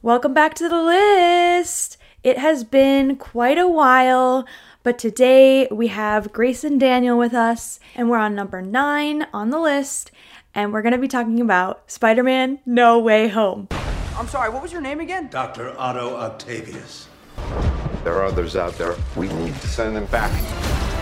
Welcome back to the list. It has been quite a while, but today we have Grace and Daniel with us, and we're on number nine on the list, and we're going to be talking about Spider Man No Way Home. I'm sorry, what was your name again? Dr. Otto Octavius. There are others out there. We need to send them back.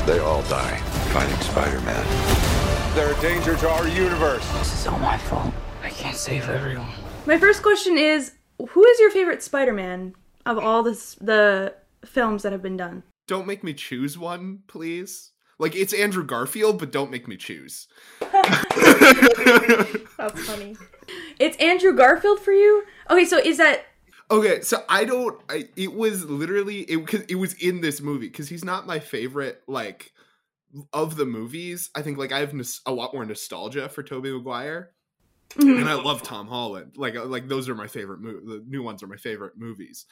They all die fighting Spider-Man. They're a danger to our universe. This is all my fault. I can't save everyone. My first question is Who is your favorite Spider Man of all this, the films that have been done? Don't make me choose one, please. Like it's Andrew Garfield, but don't make me choose. That's funny. It's Andrew Garfield for you? Okay, so is that. Okay, so I don't. I, it was literally it. It was in this movie because he's not my favorite. Like of the movies, I think like I have nos- a lot more nostalgia for Tobey Maguire, and I love Tom Holland. Like uh, like those are my favorite. Mo- the new ones are my favorite movies.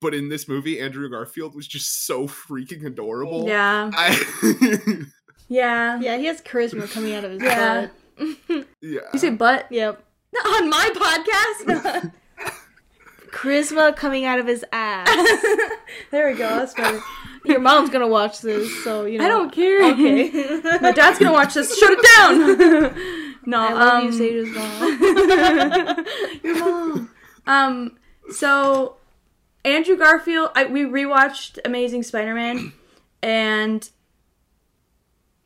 But in this movie, Andrew Garfield was just so freaking adorable. Yeah. I, Yeah. Yeah, he has charisma coming out of his Yeah. butt. yeah. You say butt? Yep. On my podcast? Charisma coming out of his ass. there we go. That's better. Your mom's gonna watch this, so you know. I don't care. Okay. My dad's gonna watch this. Shut it down. no, I love um, you, Sage's mom. your mom. Um. So, Andrew Garfield. I, we rewatched Amazing Spider-Man, and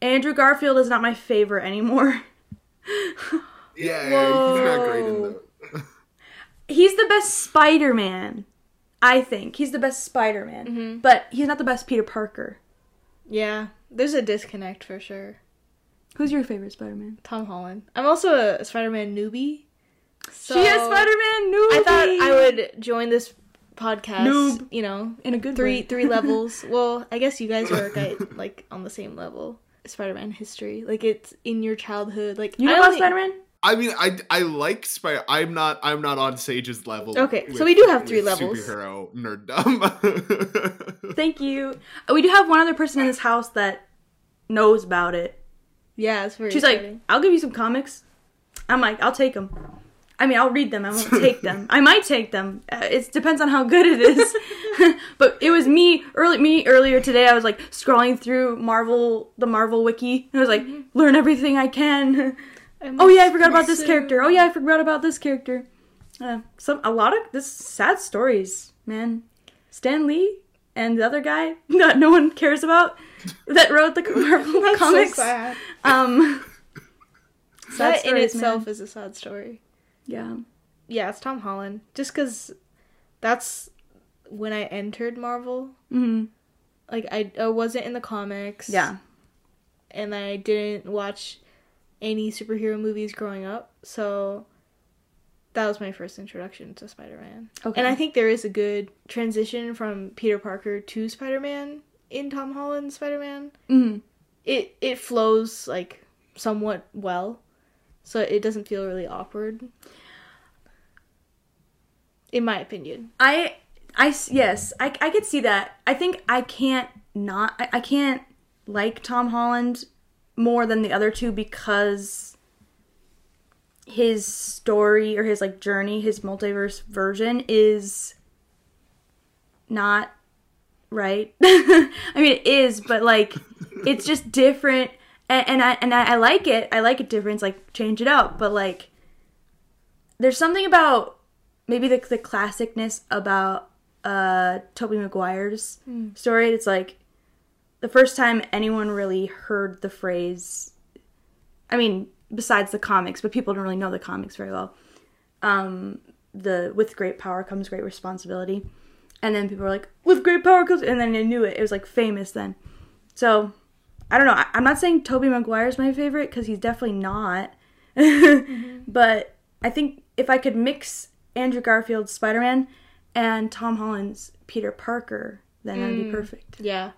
Andrew Garfield is not my favorite anymore. Yeah, yeah. he's not great in the. He's the best Spider-Man. I think he's the best Spider-Man, mm-hmm. but he's not the best Peter Parker. yeah, there's a disconnect for sure. Who's your favorite Spider-Man? Tom Holland. I'm also a Spider-Man newbie. So she is Spider-Man. Newbie. I thought I would join this podcast. Noob. You know, in a good three way. three levels. Well, I guess you guys are like on the same level. Spider-Man history, like it's in your childhood. Like You know I about only- Spider-Man? I mean, I I like Spider. I'm not. I'm not on Sage's level. Okay, so we do have three with levels. Superhero nerddom. Thank you. Uh, We do have one other person in this house that knows about it. Yeah, it's very. She's like, "I'll give you some comics." I'm like, "I'll take them." I mean, I'll read them. I won't take them. I might take them. Uh, it depends on how good it is. but it was me early. Me earlier today. I was like scrolling through Marvel, the Marvel wiki, and I was like, "Learn everything I can." oh yeah, I forgot about this character. Oh yeah, I forgot about this character. Uh, some a lot of this sad stories, man. Stan Lee and the other guy that no one cares about that wrote the Marvel That's comics. so sad. Um, sad That in itself man. is a sad story. yeah. Yeah, it's Tom Holland. Just because that's when I entered Marvel. hmm Like I, I wasn't in the comics. Yeah. and I didn't watch any superhero movies growing up, so that was my first introduction to Spider-Man. Okay. And I think there is a good transition from Peter Parker to Spider-Man in Tom Holland's Spider-Man. hmm It it flows like somewhat well, so it doesn't feel really awkward. In my opinion. I I yes, I, I could see that. I think I can't not, I, I can't like Tom Holland more than the other two because his story or his like journey, his multiverse version is not right. I mean, it is, but like it's just different, and, and I and I, I like it. I like it different. It's like change it up, but like there's something about maybe the the classicness about uh Tobey Maguire's story. It's like the first time anyone really heard the phrase. I mean, besides the comics, but people don't really know the comics very well. Um, the with great power comes great responsibility, and then people were like, with great power comes, and then they knew it. It was like famous then. So I don't know. I, I'm not saying Tobey Maguire's my favorite because he's definitely not. But I think if I could mix Andrew Garfield's Spider Man and Tom Holland's Peter Parker, then that'd be perfect. Yeah.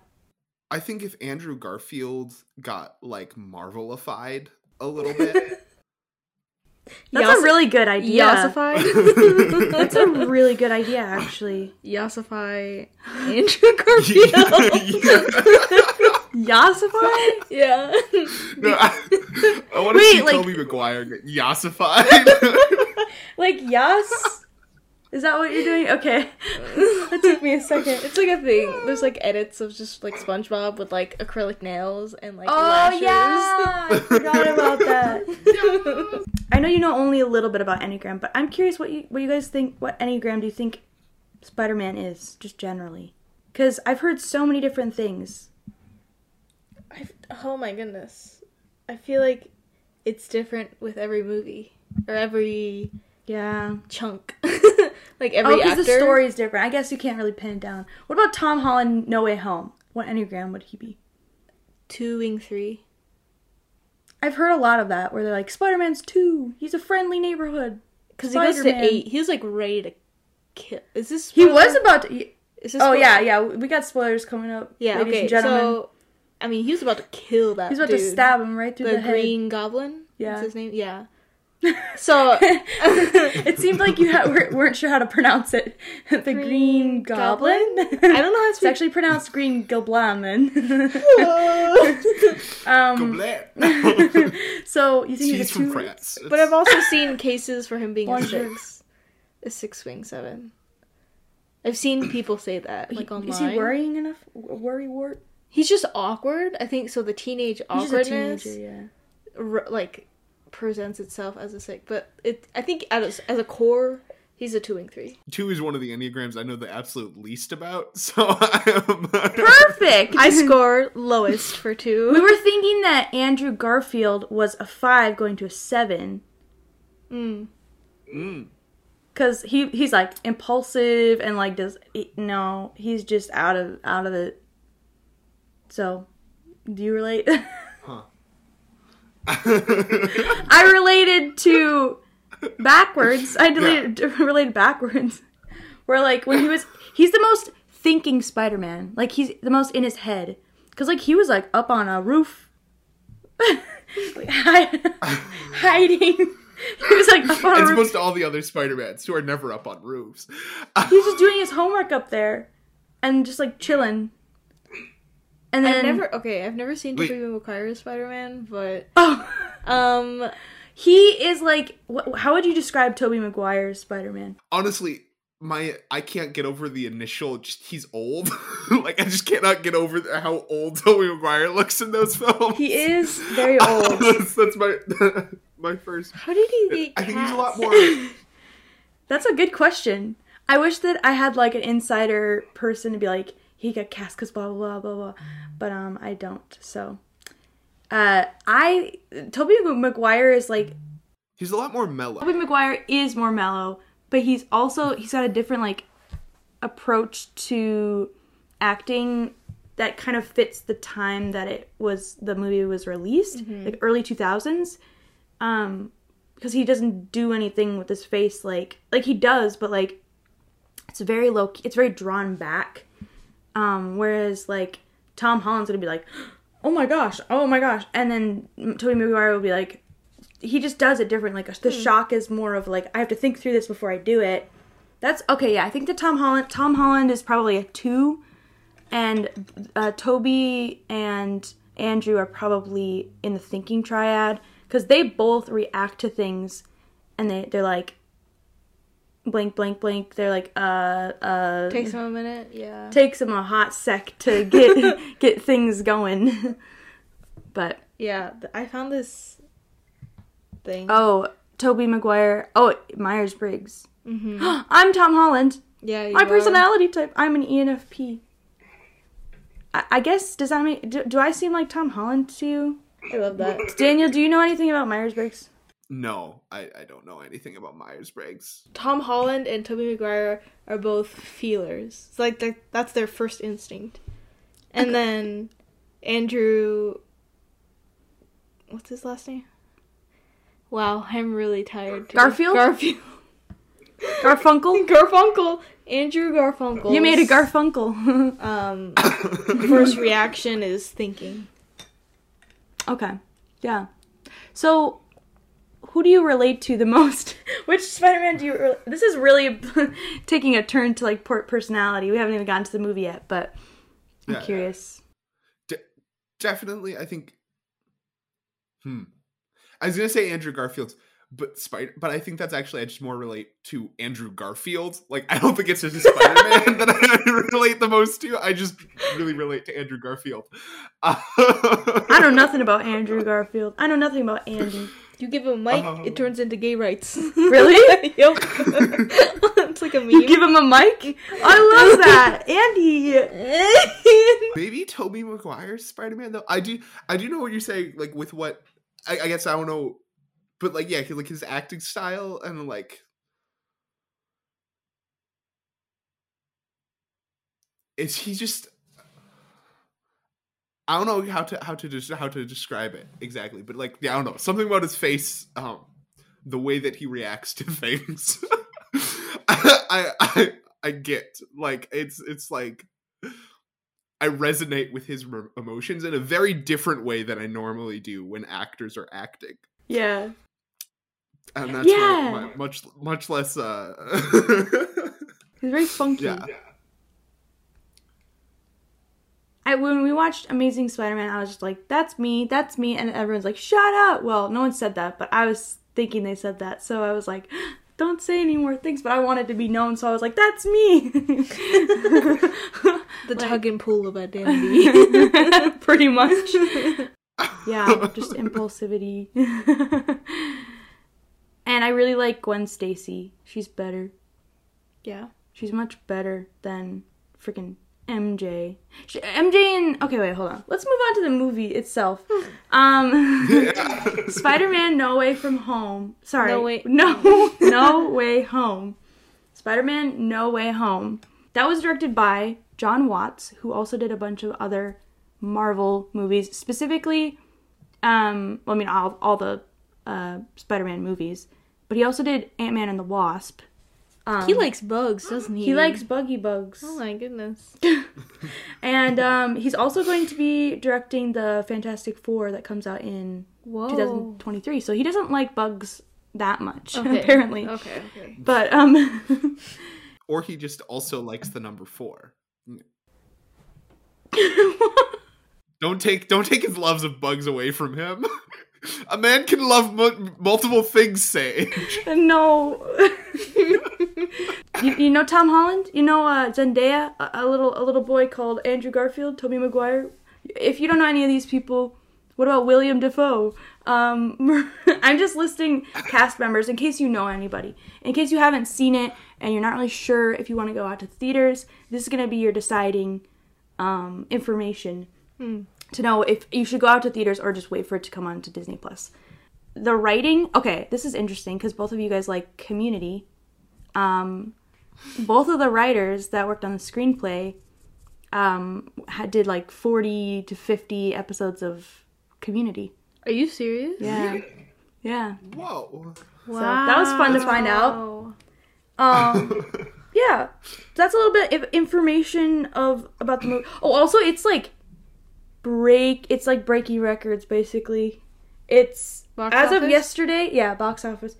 I think if Andrew Garfield got like Marvelified a little bit, That's Yos- a really good idea. Yossify. That's a really good idea, actually. Yossify Andrew Garfield. Yassify? yeah. no, I, I want to see like- Tobey Maguire get yassified. Like Yas? Is that what you're doing? Okay. that took me a second. It's like a thing. There's like edits of just like SpongeBob with like acrylic nails and like Oh lashes. yeah, I forgot about that. I know you know only a little bit about Enneagram, but I'm curious what you what you guys think. What Enneagram do you think Spider-Man is, just generally? Because I've heard so many different things. I, oh my goodness. I feel like it's different with every movie or every Yeah. chunk. Like every Oh, because the story is different. I guess you can't really pin it down. What about Tom Holland? No Way Home. What Enneagram would he be? two wing three. I've heard a lot of that where they're like Spider-Man's two. He's a friendly neighborhood. Because he goes to eight. He was like ready to kill. Is this? He was about to. Is this Oh spoiler? yeah, yeah. We got spoilers coming up. Yeah. ladies okay. and gentlemen. So, I mean, he was about to kill that. He's about dude. to stab him right through the, the, head. Green Goblin. Yeah. What's his name? Yeah. So it seemed like you ha- weren't sure how to pronounce it. the Green, Green Goblin. Goblin? I don't know how to It's actually pronounced Green Goblin. um. Goblet. So you think he's He's from two? France. But I've also seen cases for him being a six, a six wing seven. I've seen people say that like online. Is he worrying enough? Worry wart? He's just awkward. I think so. The teenage He's just a awkwardness, teenager. Yeah. like, presents itself as a six. But it, I think as as a core, he's a two wing three. Two is one of the enneagrams I know the absolute least about. So I am. Perfect. I score lowest for two. We were thinking that Andrew Garfield was a five going to a seven. Mm. Cause he he's like impulsive and like does no he's just out of out of it. So, do you relate? I related to backwards. I deleted, related backwards. Where like when he was he's the most thinking Spider-Man. Like he's the most in his head. Cuz like he was like up on a roof like, hiding. He was like up on a As roof. opposed to all the other Spider-Mans who are never up on roofs. He was just doing his homework up there and just like chilling. And then I've never okay. I've never seen Wait. Tobey Maguire's Spider Man, but Oh, um, he is like wh- how would you describe Tobey Maguire's Spider-Man? Honestly, my I can't get over the initial. Just he's old. like I just cannot get over the- how old Tobey Maguire looks in those films. He is very old. that's, that's my my first. how did he get? I think he's a lot more. That's a good question. I wish that I had like an insider person to be like, he got cast because blah blah blah blah blah, but um, I don't. So, uh, I Tobey Maguire is like He's a lot more mellow. Tobey Maguire is more mellow, but he's also he's got a different like approach to acting that kind of fits the time that it was the movie was released, like early two thousands. Um, because he doesn't do anything with his face like like he does, but like it's very low. It's very drawn back. Um, whereas like Tom Holland's gonna be like, oh my gosh, oh my gosh, and then Tobey Maguire will be like, he just does it different. Like the shock is more of like I have to think through this before I do it. That's okay. Yeah, I think that Tom Holland Tom Holland is probably a two, and uh, Tobey and Andrew are probably in the thinking triad because they both react to things, and they they're like blank blank blank. They're like uh uh Takes him a minute. Yeah. takes them a hot sec to get get things going. but Yeah. I found this thing. oh, Tobey Maguire. Oh, Myers Briggs. I'm Tom Holland. yeah. you My are. personality type. I'm an ENFP. I, I guess does that mean do, do I seem like Tom Holland to you? I love that. Daniel, do you know anything about Myers Briggs? No, I, I don't know anything about Myers Briggs. Tom Holland and Tobey Maguire are both feelers. It's like that's their first instinct. And then Andrew what's his last name? Wow, I'm really tired. today. Garfield? Garfield. Garfunkel. Garfunkel. Andrew Garfunkel. You made a Garfunkel. Um first reaction is thinking. okay. Yeah. So, who do you relate to the most? Which Spider-Man do you? Re- this is really taking a turn to like port personality. We haven't even gotten to the movie yet, but I'm Yeah. curious. De- definitely, I think. Hmm. I was gonna say Andrew Garfield, but Spider. But I think that's actually I just more relate to Andrew Garfield. Like I don't think it's just Spider Man that I relate the most to. I just really relate to Andrew Garfield. I know nothing about Andrew Garfield. I know nothing about Andy. You give him a mic, it uh-huh. turns into gay rights. Really? yep. it's like a meme. You give him a mic? I love that. Andy. Maybe Tobey Maguire's Spider Man though. I do I do know what you're saying. Like with what I, I guess I don't know, but like yeah, like his acting style and like is he just I don't know how to how to just how to describe it exactly, but like yeah, I don't know something about his face, um, the way that he reacts to things. I I I get like it's it's like I resonate with his re- emotions in a very different way than I normally do when actors are acting, Yeah. and that's Yeah. my, much much less. uh He's very funky. Yeah, I when we watched Amazing Spider-Man, I was just like, "That's me, that's me," and everyone's like, "Shut up!" Well, no one said that, but I was thinking they said that, so I was like, "Don't say any more things." But I wanted to be known, so I was like, "That's me." the tug and pull of identity. Pretty much. yeah, just impulsivity. and I really like Gwen Stacy. She's better. yeah. She's much better than freaking MJ. She, MJ and okay, wait, hold on. Let's move on to the movie itself. Um, Spider-Man: No Way From Home. Sorry, No Way- no, no Way Home. Spider-Man: No Way Home. That was directed by Jon Watts, who also did a bunch of other Marvel movies, specifically. Um, well, I mean, all all the uh, Spider-Man movies, but he also did Ant-Man and the Wasp. He likes bugs, doesn't he? He likes buggy bugs. Oh my goodness. And um, he's also going to be directing the Fantastic Four that comes out in Whoa. 2023. So he doesn't like bugs that much, Okay. apparently. Okay, okay. But um, or he just also likes the number four. Don't take don't take his loves of bugs away from him. A man can love mu- multiple things, Sage. no. you, you know Tom Holland? You know uh, Zendaya? A, a little a little boy called Andrew Garfield, Tobey Maguire. If you don't know any of these people, what about William Dafoe? Um, I'm just listing cast members in case you know anybody. In case you haven't seen it and you're not really sure if you want to go out to theaters, this is going to be your deciding um, information to know if you should go out to theaters or just wait for it to come on to Disney Plus. The writing, okay, this is interesting because both of you guys like Community. Um, both of the writers that worked on the screenplay um, had, did like 40 to 50 episodes of Community. Are you serious? Yeah. Yeah. Whoa. So that was fun to find out. Um, yeah, that's a little bit of information of about the movie. Oh, also, it's like break. It's like breaking records, basically. It's Box as of yesterday. Yeah, box office.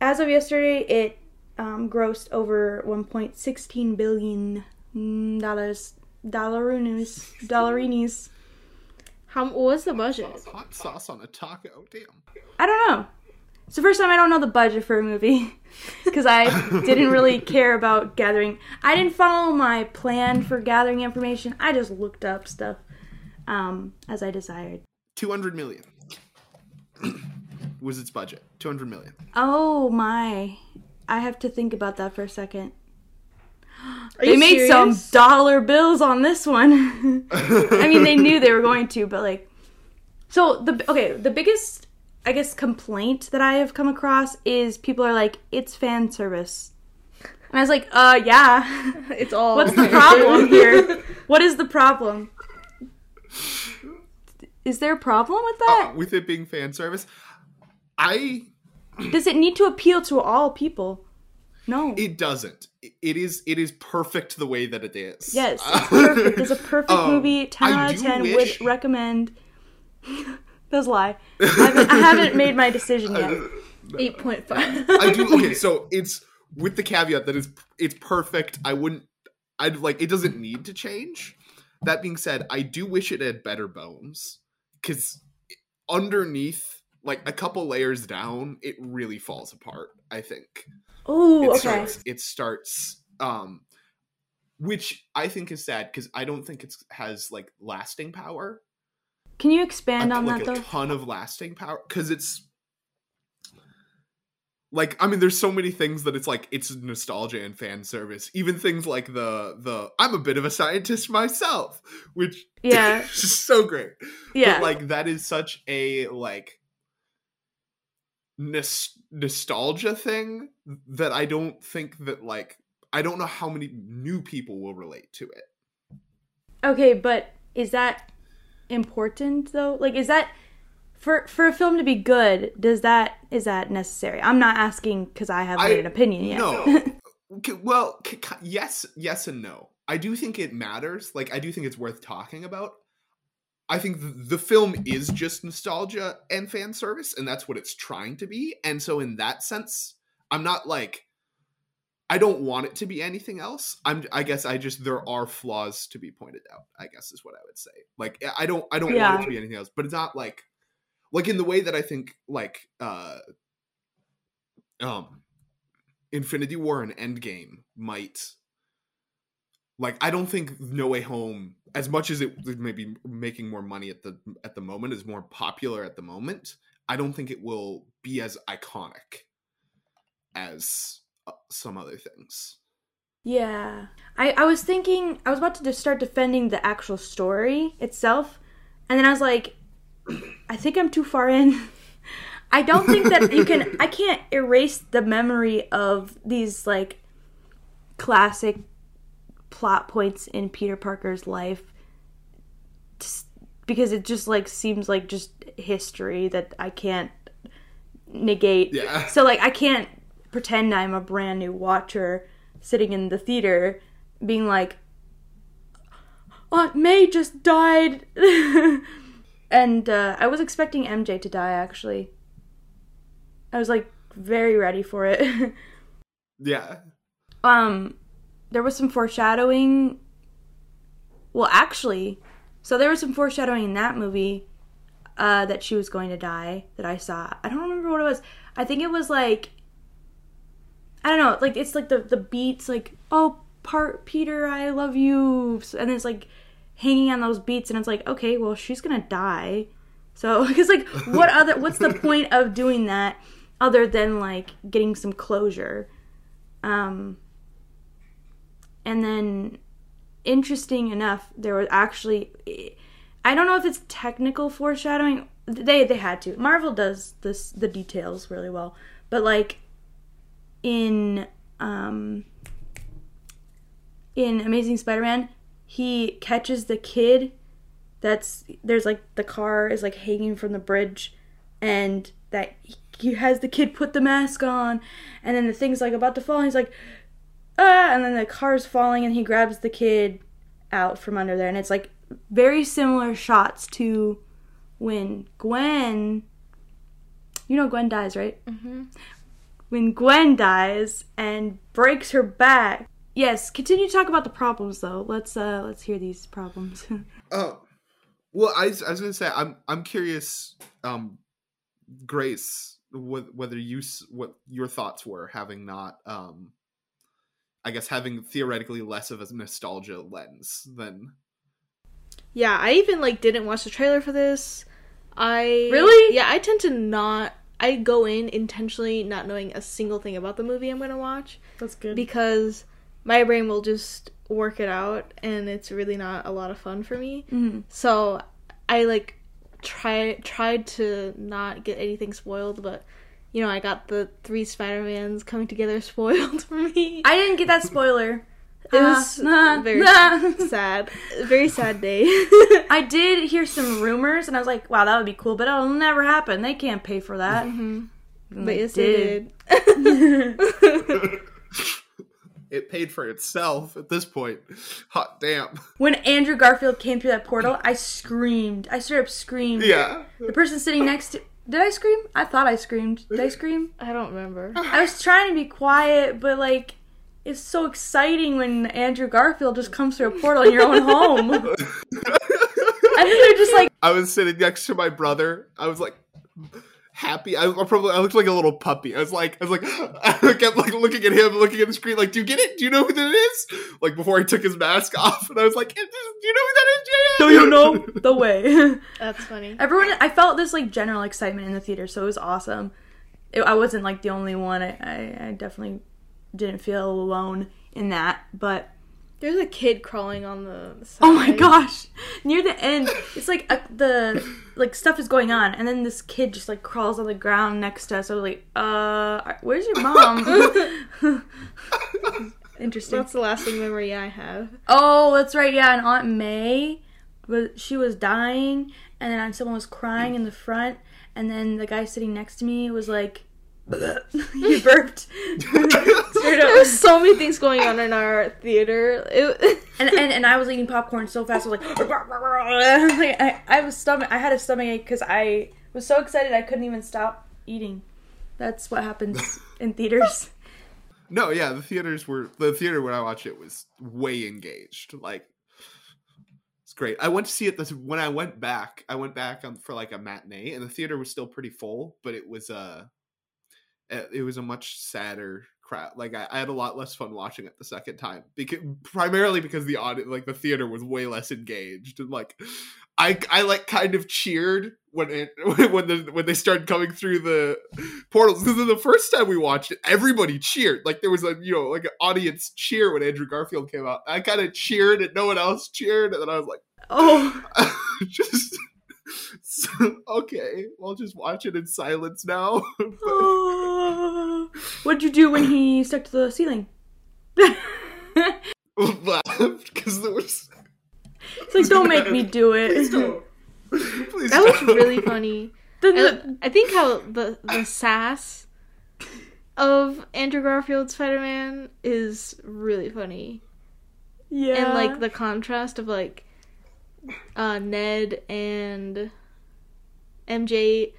As of yesterday, it um, grossed over 1.16 billion mm, dollars. Dollarinis. Dollarinis. How what was the budget? Hot sauce on a taco. Damn. I don't know. It's the first time I don't know the budget for a movie because I didn't really care about gathering. I didn't follow my plan for gathering information. I just looked up stuff um, as I desired. 200 million was its budget. 200 million. Oh my! I have to think about that for a second. Are They made some dollar bills on this one. I mean, they knew they were going to, but like, so the okay, the biggest I guess complaint that I have come across is people are like, it's fan service, and I was like, uh, yeah. It's all. What's the problem here? What is the problem? Is there a problem with that? Uh, with it being fan service, I Does it need to appeal to all people? No. it doesn't. It is it is perfect the way that it is. Yes, it's perfect. It's a perfect Um, movie. Ten I out of ten wish- would recommend. That's a lie. I haven't, I haven't made my decision yet. Eight point five. I do. Okay, so it's with the caveat that it's it's perfect. I wouldn't. I'd like it doesn't need to change. That being said, I do wish it had better bones because underneath like a couple layers down, it really falls apart. I think Oh, it okay. starts. It starts. Um, which I think is sad because I don't think it's has like lasting power. Can you expand a, on like that a though? ton of lasting power because it's like I mean, there's so many things that it's like it's nostalgia and fan service. Even things like the the I'm a bit of a scientist myself, which Yeah. is so great. Yeah. But like that is such a like nos- nostalgia thing that I don't think that like I don't know how many new people will relate to it. Okay, but is that important though? Like is that for for a film to be good, does that is that necessary? I'm not asking cuz I haven't I- an opinion yet. No. Okay, well, c- c- yes, yes and no. I do think it matters. Like I do think it's worth talking about. I think the, the film is just nostalgia and fan service and that's what it's trying to be. And so in that sense, I'm not like I don't want it to be anything else. I'm I guess I just there are flaws to be pointed out. I guess is what I would say. Like I don't I don't want it to be anything else, but it's not like like in the way that I think like uh um Infinity War and Endgame might like I don't think No Way Home as much as it may be making more money at the at the moment is more popular at the moment I don't think it will be as iconic as uh, some other things Yeah. I, I was thinking, I was about to just start defending the actual story itself. And then I was like, I think I'm too far in. I don't think that you can, I can't erase the memory of these, like, classic plot points in Peter Parker's life. Because it just, like, seems like just history that I can't negate. Yeah. So, like, I can't pretend I'm a brand new watcher sitting in the theater being like aunt may just died and uh, i was expecting mj to die actually i was like very ready for it yeah um there was some foreshadowing. Well actually so there was some foreshadowing in that movie uh that she was going to die that i saw. I don't remember what it was. I think it was like i don't know like it's like the the beats like oh part peter i love you and it's like hanging on those beats and it's like okay well she's gonna die. So because like what other what's the point of doing that other than like getting some closure? Um and then interesting enough there was actually i don't know if it's technical foreshadowing they they had to. Marvel does this the details really well. But like in um in amazing spider-man he catches the kid that's there's like the car is like hanging from the bridge and that he has the kid put the mask on. And then the thing's like about to fall and he's like ah and then the car's falling and he grabs the kid out from under there. And it's like very similar shots to when gwen you know gwen dies right? Mm-hmm. when gwen dies and breaks her back. Yes continue to talk about the problems though. Let's uh let's hear these problems. Oh, well, I, was- I was gonna say I'm I'm curious, um, Grace, wh- whether you what your thoughts were having not, um, I guess having theoretically less of a nostalgia lens than Yeah, I even like didn't watch the trailer for this. I Really? Yeah, I tend to not. I go in intentionally not knowing a single thing about the movie I'm gonna watch that's good because my brain will just work it out, and it's really not a lot of fun for me. Mhm. So I like try tried to not get anything spoiled, but you know I got the three Spider Mans coming together spoiled for me. i didn't get that spoiler it was Ah, nah, very nah. sad, very sad day. I did hear some rumors, and I was like, "Wow, that would be cool," but it'll never happen. They can't pay for that. And but they yes, they did. did. it paid for itself at this point. Hot damn. When Andrew Garfield came through that portal, I screamed. I straight up screamed. Yeah. The person sitting next to did I scream? I thought I screamed. Did I scream? I don't remember. I was trying to be quiet, but like. It's so exciting when Andrew Garfield just comes through a portal in your own home. I think they're just like, I was sitting next to my brother. I was like, happy. I, I probably I looked like a little puppy. I was like, I was like, I kept like looking at him, looking at the screen, like, do you get it? Do you know who that is? Like before he took his mask off, and I was like, do you know who that is? Do you know the way? That's funny. Everyone, I felt this like general excitement in the theater, so it was awesome. It, I wasn't like the only one. I, I, I definitely didn't feel alone in that, but There's a kid crawling on the side. oh my gosh, near the end, it's like uh, the like stuff is going on, and then this kid just like crawls on the ground next to us. I was like, uh, where's your mom? Interesting. That's the lasting memory I have. Oh, that's right. Yeah, and Aunt May, was she was dying, and then someone was crying in the front, and then the guy sitting next to me was like, he burped. Straight There up. was so many things going on in our theater. It, And, and and I was eating popcorn so fast. I was like, like I, I was stomach. I had a stomach ache because I was so excited I couldn't even stop eating. That's what happens in theaters. No, yeah, the theaters were the theater when I watched it was way engaged. Like it's great. I went to see it this when I went back. I went back on for like a matinee, and the theater was still pretty full, but it was uh it was a much sadder crowd. Like I, I had a lot less fun watching it the second time because primarily because the audience, like the theater, was way less engaged. And like I, I like kind of cheered when it when the when they started coming through the portals. Because the first time we watched it, everybody cheered. Like there was a you know like an audience cheer when Andrew Garfield came out. I kind of cheered and no one else cheered, and then I was like, Oh, just. So, okay, I'll just watch it in silence now. what'd you do when he stuck to the ceiling? Laughed because there was. It's like, don't make me do Please it. don't. Please that was don't. really funny. The- I, the- I think how the the sass of Andrew Garfield's Spider Man is really funny. yeah, and like the contrast of like uh Ned and MJ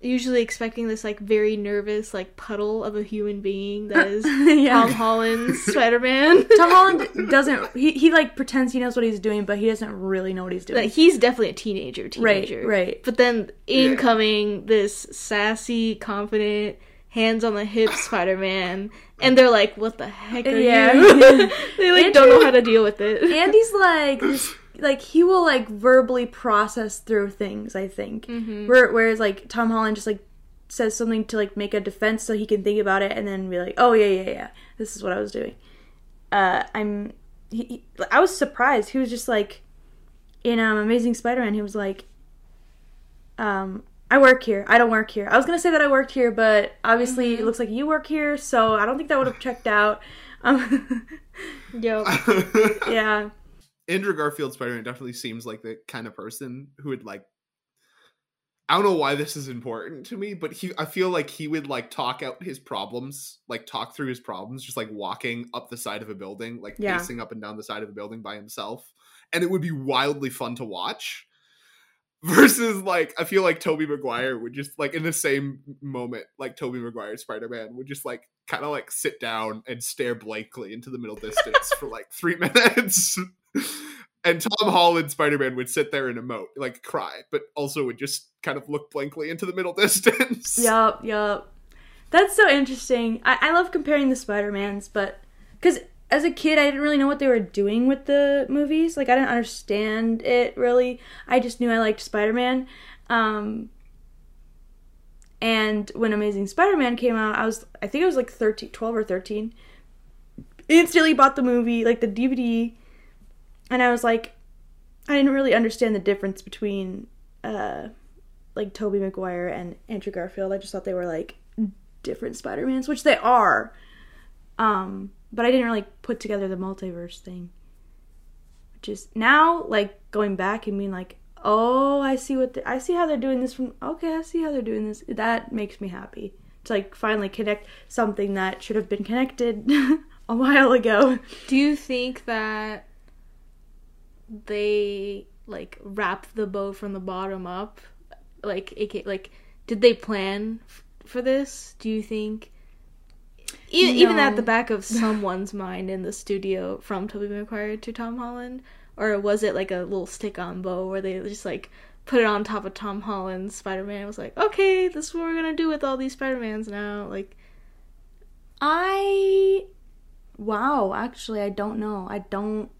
usually expecting this like very nervous like puddle of a human being that is Yeah. Tom Holland's Spider-Man. Tom Holland doesn't. He he like pretends he knows what he's doing, but he doesn't really know what he's doing. like he's definitely a teenager, right, teenager. right. But then incoming this sassy, confident, hands on the hip Spider-Man and they're like, "What the heck are Yeah. you?" they like don't know how to deal with it. Andy's like this, like he will like verbally process through things. I think. Where, whereas like Tom Holland just like says something to like make a defense so he can think about it and then be like, oh yeah yeah yeah, this is what I was doing. Uh, I'm. He, he, I was surprised. He was just like, in um, Amazing Spider-Man. He was like, um, I work here. I don't work here. I was gonna say that I worked here, but obviously it looks like you work here, so I don't think that would have checked out. Um, Yo. yeah. Andrew Garfield Spider Man definitely seems like the kind of person who would like. I don't know why this is important to me, but he I feel like he would like talk out his problems, like talk through his problems, just like walking up the side of a building, like Yeah. pacing up and down the side of a building by himself. And it would be wildly fun to watch. Versus like I feel like Tobey Maguire would just like in the same moment, like Tobey Maguire Spider Man would just like kind of like sit down and stare blankly into the middle distance for like three minutes. and Tom Holland Spider Man would sit there and emote, like cry, but also would just kind of look blankly into the middle distance. Yup, yup. That's so interesting. I, I love comparing the Spider Mans, but because as a kid, I didn't really know what they were doing with the movies. Like, I didn't understand it really. I just knew I liked Spider Man. Um, and when Amazing Spider Man came out, I was, I think I was like 13, 12 or 13. Instantly bought the movie, like the DVD, and I was like, I didn't really understand the difference between, uh, like Tobey Maguire and Andrew Garfield. I just thought they were like different Spider-Mans, which they are. Um, but I didn't really put together the multiverse thing. Which is now like going back and being like, "Oh, I see what I see how they're doing this from okay, I see how they're doing this." That makes me happy. To like finally connect something that should have been connected a while ago. Do you think that they like wrap the bow from the bottom up? Like, AK, like, did they plan f- for this? Do you think? E- Even at the back of someone's mind in the studio, from Tobey Maguire to Tom Holland, or was it like a little stick-on bow where they just like put it on top of Tom Holland's Spider Man. It was like, okay, this is what we're gonna do with all these Spider Mans now. Like, I wow, actually I don't know. I don't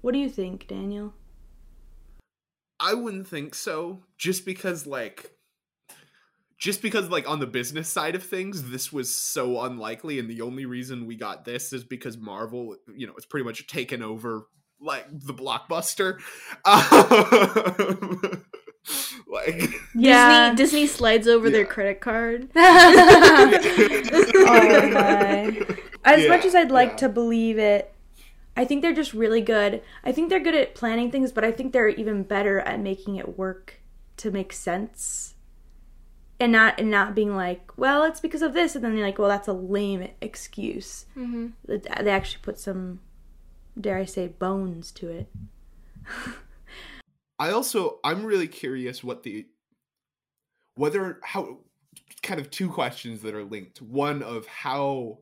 What do you think, Daniel? I wouldn't think so. Just because like just because like on the business side of things this was so unlikely and the only reason we got this is because Marvel, you know, it's pretty much taken over like the blockbuster. Um, like Yeah. Disney Disney slides over their credit card. oh my. As Yeah, much as I'd like yeah. to believe it, I think they're just really good. I think they're good at planning things, but I think they're even better at making it work to make sense. And not and not being like, well, it's because of this, and then you're like, well, that's a lame excuse. Mm-hmm. They actually put some, dare I say, bones to it. I also I'm really curious what the whether how kind of two questions that are linked. One of how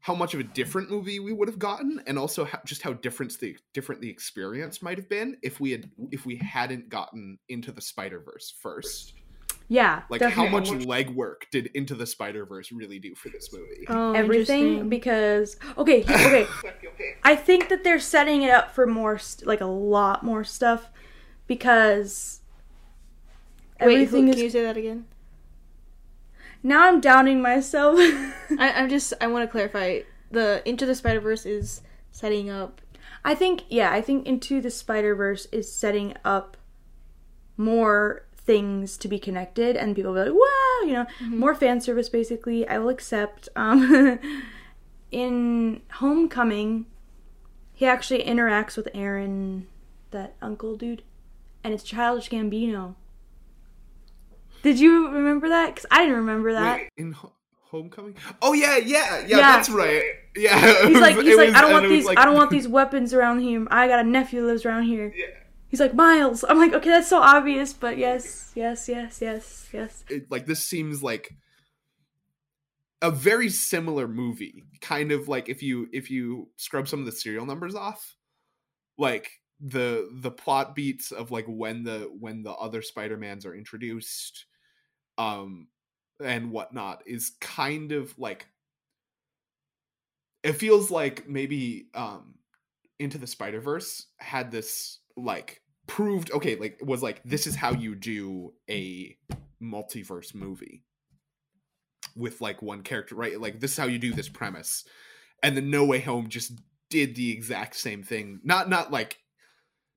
how much of a different movie we would have gotten, and also how, just how different the different the experience might have been if we had if we hadn't gotten into the Spider Verse first. Yeah, Like how much legwork did Into the Spider Verse really do for this movie? Oh, oh everything because okay okay i think that they're setting it up for more st- like a lot more stuff because Wait, everything who- is can you say that again? now i'm doubting myself I, I'm just. I want to clarify. The Into the Spider Verse is setting up. i think yeah i think into the spider verse is setting up more things to be connected and people will be like wow you know more fan service basically. I will accept um in homecoming he actually interacts with aaron that uncle dude and it's childish gambino. Did you remember that? Because i didn't remember that. Wait, in Ho- Homecoming? Oh yeah, yeah, yeah, Yeah. that's right. Yeah, he's like he's like was- i don't want these like- i don't want these weapons around here i got a nephew who lives around here he's like miles. I'm like okay that's so obvious but yes yes yes yes yes. It, like this seems like a very similar movie kind of like if you if you scrub some of the serial numbers off like the the plot beats of like when the when the other spider-mans are introduced um and whatnot is kind of like it feels like maybe um into the spider-verse had this like proved okay like was like this is how you do a multiverse movie with like one character right? Like this is how you do this premise. And then no way home just did the exact same thing. Not not like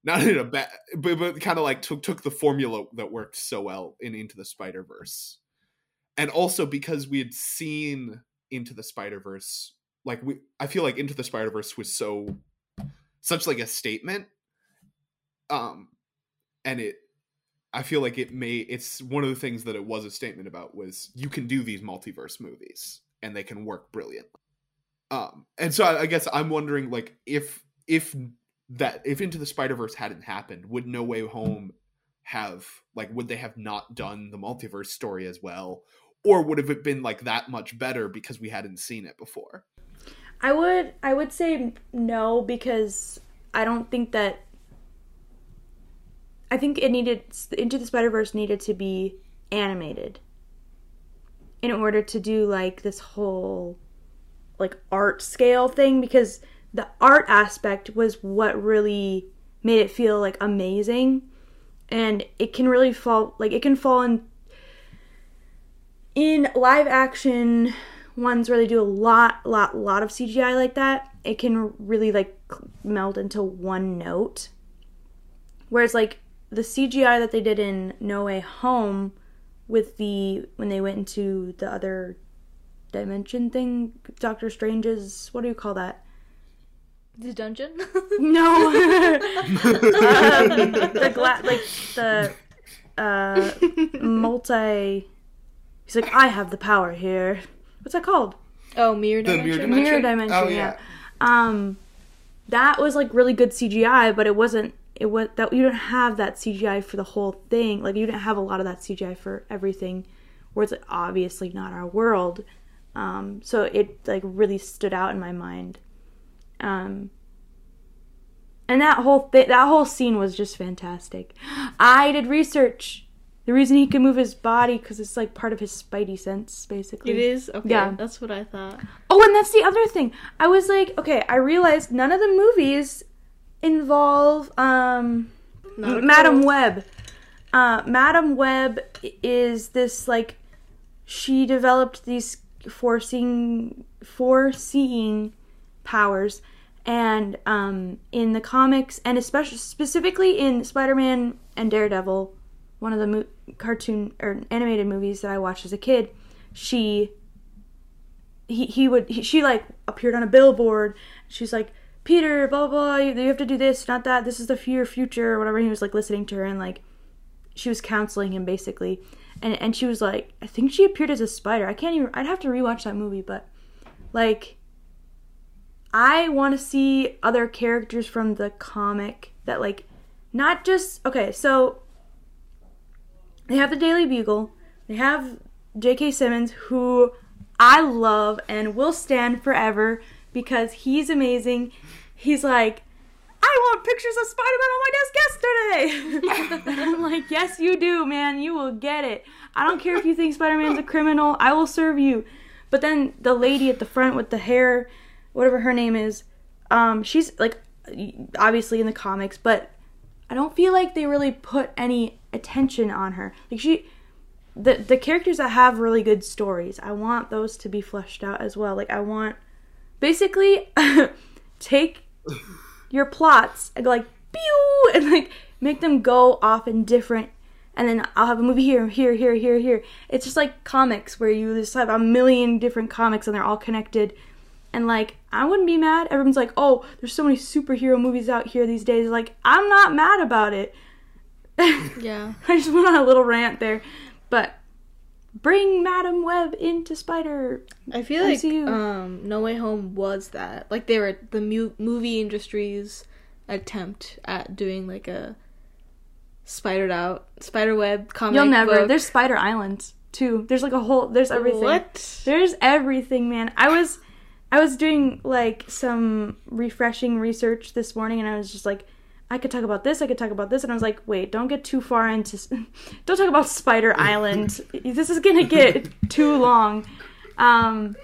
not in a bad but, but kind of like took took the formula that worked so well in into the spider verse and also because we had seen into the spider verse like we i feel like into the spider verse was so such like a statement um and it i feel like it may it's one of the things that it was a statement about was you can do these multiverse movies and they can work brilliantly. Um and so i, I guess i'm wondering like if if that if into the spider verse hadn't happened would no way home have like would they have not done the multiverse story as well? Or would have it been like that much better because we hadn't seen it before? I would I would say no because I don't think that I think it needed Into the Spider Verse needed to be animated in order to do like this whole like art scale thing because the art aspect was what really made it feel like amazing. And it can really fall like it can fall in in live action ones where they do a lot lot lot of cgi like that it can really like meld into one note. Whereas like the cgi that they did in no way home with the when they went into the other dimension thing doctor strange's what do you call that The dungeon. no um, the gla- like the uh multi he's like i have the power here what's that called oh, mirror The dimension. mirror dimension? mirror dimension Oh, yeah. yeah. um that was like really good cgi but it wasn't it was that you don't have that cgi for the whole thing like you didn't have a lot of that cgi for everything where it's like, obviously not our world um so it like really stood out in my mind um and that whole th- that whole scene was just fantastic i did research the reason he can move his body because it's like part of his spidey sense, basically. It is okay. Yeah. that's what I thought. Oh, and that's the other thing. I was like, okay, I realized none of the movies involve um Not Madam. Web. Uh, Madam Web is this like she developed these foreseeing foreseeing powers, and um, in the comics and especially specifically in Spider-Man and Daredevil, one of the mo- cartoon or animated movies that I watched as a kid, she he he would he, she like appeared on a billboard. She's like Peter, blah blah blah. You, have to do this, not that. This is the fear future, or whatever. He was like listening to her and like she was counseling him basically, and and she was like, I think she appeared as a spider. I can't even. I'd have to rewatch that movie, but like, I want to see other characters from the comic that like, not just okay. So they have the Daily Bugle. They have J.K. Simmons, who I love and will stand forever because he's amazing. He's like, I want pictures of Spider Man on my desk yesterday. I'm like, yes, you do, man. You will get it. I don't care if you think Spider Man's a criminal, I will serve you. But then the lady at the front with the hair, whatever her name is, um, she's like, obviously in the comics, but I don't feel like they really put any attention on her. Like she, the the characters that have really good stories, I want those to be fleshed out as well. Like I want, basically, take your plots and go like pew and like make them go off in different. And then I'll have a movie here, here, here, here, here. It's just like comics where you just have a million different comics and they're all connected. And like, I wouldn't be mad. Everyone's like, oh, there's so many superhero movies out here these days. Like, I'm not mad about it. Yeah. I just went on a little rant there. But bring Madam Web into Spider. I feel like MCU. um, No Way Home was that. Like they were the mu- movie industry's attempt at doing like a spidered out spider web comic. You'll never. book. There's Spider Island too. There's like a whole. There's everything. What? There's everything, man. I was, I was doing like some refreshing research this morning, and I was just like, I could talk about this. I could talk about this, and I was like, wait, don't get too far into. Don't talk about Spider Island. this is gonna get too long. Um,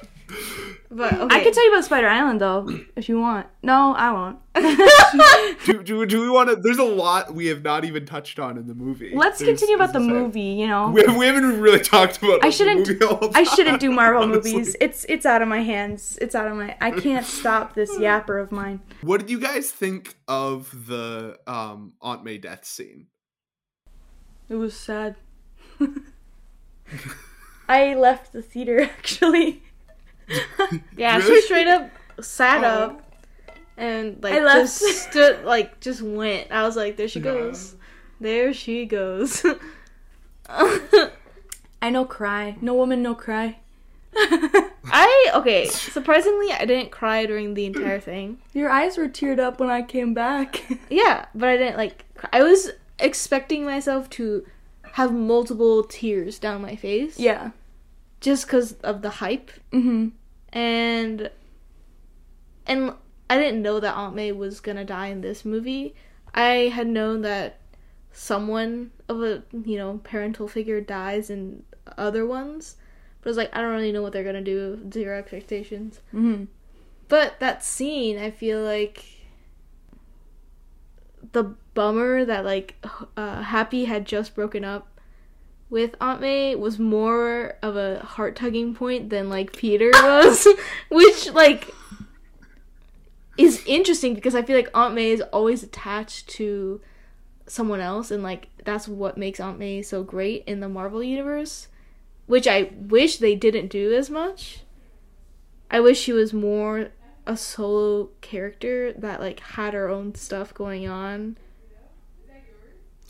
But okay. I could tell you about Spider Island though, if you want. No, I won't. do, do, do we want to? There's a lot we have not even touched on in the movie. Let's There's- continue about the there's movie. You know, We, we haven't really talked about. I shouldn't. movie all the I shouldn't do Marvel honestly. movies. It's it's out of my hands. It's out of my. I can't stop this yapper of mine. What did you guys think of the um, Aunt May death scene? It was sad. I left the theater actually. yeah, Really? she straight up sat Oh. up and like I left. just stood like just went. I was like, there she goes. There she goes. I no cry. No woman, no cry. I okay. Surprisingly, I didn't cry during the entire thing. Your eyes were teared up when I came back. Yeah, but I didn't like. Cry. I was expecting myself to have multiple tears down my face. yeah. Just because of the hype Mhm. and and I didn't know that Aunt May was gonna die in this movie. I had known that someone of a you know parental figure dies in other ones, but I was like, I don't really know what they're gonna do. Zero expectations. Mhm. But that scene, I feel like the bummer that like uh, Happy had just broken up with Aunt May was more of a heart tugging point than like Peter was, which like is interesting because I feel like Aunt May is always attached to someone else, and like that's what makes Aunt May so great in the Marvel universe, which I wish they didn't do as much. I wish she was more a solo character that like had her own stuff going on.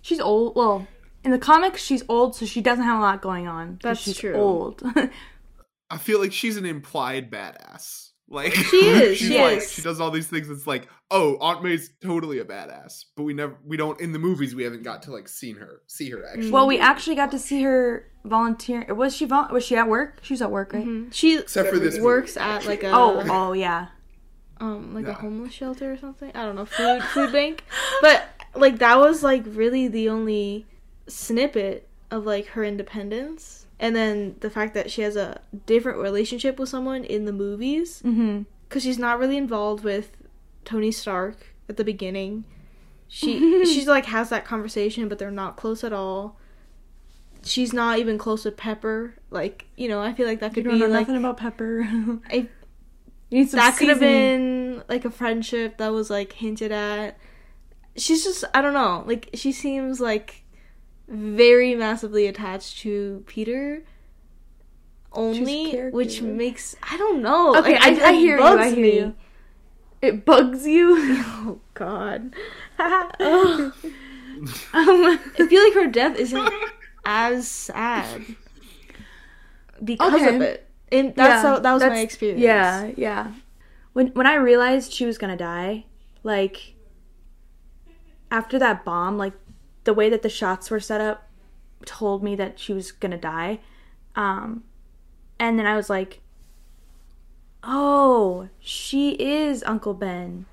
She's old. Well, in the comics, she's old, so she doesn't have a lot going on. That's she's true. Old. I feel like she's an implied badass. Like She is, she's she like is. she does all these things. It's like, oh, Aunt May's totally a badass, but we never, we don't in the movies. We haven't got to like seen her, see her actually. well, we actually got to see her volunteer. Was she vol- Was she at work? She was at work, right? She Except for this works movie. at like a Oh, oh yeah. um like Yeah. a homeless shelter or something. I don't know, food food bank. But like that was like really the only snippet of like her independence and then the fact that she has a different relationship with someone in the movies Mm-hmm. because she's not really involved with Tony Stark at the beginning. She she's like has that conversation, but they're not close at all. She's not even close with Pepper. Like you know, I feel like that You could don't be know like nothing about Pepper. I, you that could have been like a friendship that was like hinted at. She's just I don't know. Like she seems like very massively attached to Peter. Only, which makes I don't know. Okay, Like, I, I it hear you. I bugs hear me. you. It bugs you. Oh God. um, I feel like her death isn't as sad because Okay. of it. And that's Yeah, how, that was my experience. Yeah, yeah. When when I realized she was gonna die, like after that bomb, like the way that the shots were set up told me that she was gonna die. Um and then I was like, Oh, she is Uncle Ben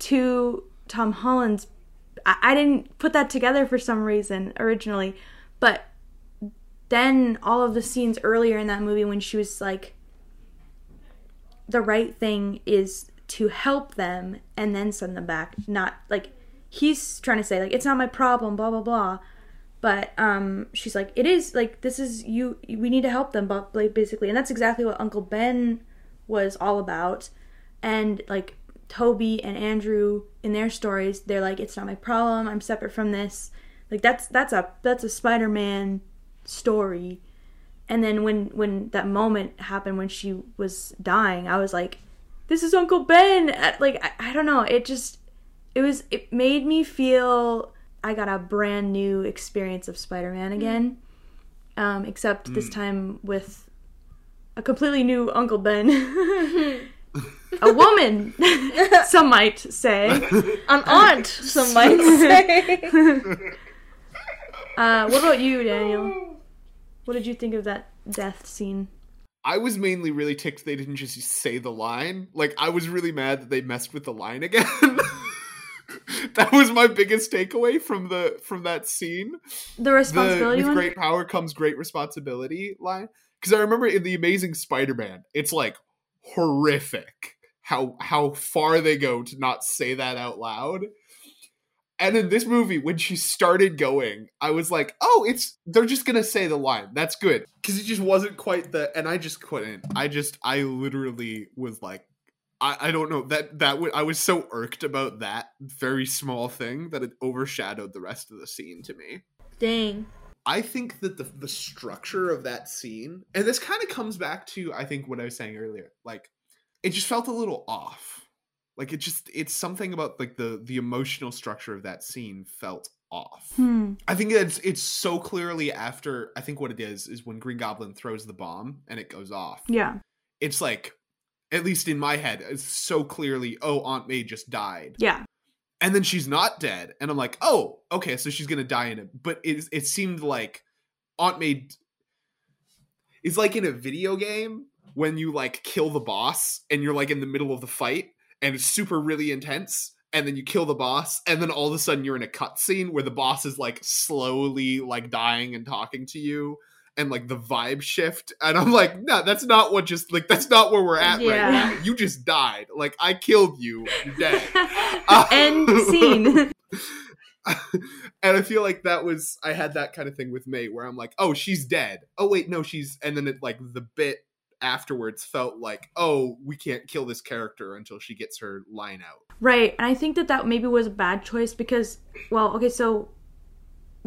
to Tom Holland's I, I didn't put that together for some reason originally. But then all of the scenes earlier in that movie when she was like the right thing is to help them and then send them back not like he's trying to say like it's not my problem blah blah blah. But um she's like it is like this is you we need to help them but like basically. And that's exactly what uncle ben was all about. And like tobey and andrew in their stories they're like it's not my problem i'm separate from this. Like that's that's a that's a spider-man story. And then when when that moment happened when she was dying i was like this is uncle ben! Like I, I don't know it just it was it made me feel i got a brand new experience of spider-man again. Um except this time with a completely new uncle ben. A woman some might say. An aunt, some might say. uh what about you daniel? What did you think of that death scene? I was mainly really ticked they didn't just say the line. Like I was really mad that they messed with the line again. that was my biggest takeaway from the from that scene. the The responsibility with one great power comes great responsibility line. Because I remember in the Amazing Spider-Man, it's like horrific how how far they go to not say that out loud. And in this movie, when she started going, I was like, "Oh, it's they're just gonna say the line. That's good." Because it just wasn't quite the, and I just couldn't. I just, I literally was like, I, I don't know that that would I was so irked about that very small thing that it overshadowed the rest of the scene to me. Dang. I think that the the structure of that scene, and this kind of comes back to I think what I was saying earlier, like it just felt a little off. Like it just it's something about like the the emotional structure of that scene felt off. hmm. I think it's it's so clearly after I think what it is is when Green Goblin throws the bomb and it goes off. yeah It's like at least in my head, it's so clearly, oh, Aunt May just died. Yeah. And then she's not dead and i'm like oh okay so she's gonna die in it but it, it seemed like aunt may is like in a video game when you like kill the boss and you're like in the middle of the fight and it's super really intense and then you kill the boss and then all of a sudden you're in a cutscene where the boss is like slowly like dying and talking to you and like the vibe shift and i'm like no that's not what just like that's not where we're at right now. You just died. Like i killed you. You're dead. End scene. And I feel like that was I had that kind of thing with May where I'm like, oh, she's dead. Oh wait, no, she's and then it like the bit afterwards felt like, oh, we can't kill this character until she gets her line out. Right, and I think that that maybe was a bad choice because, well, okay, so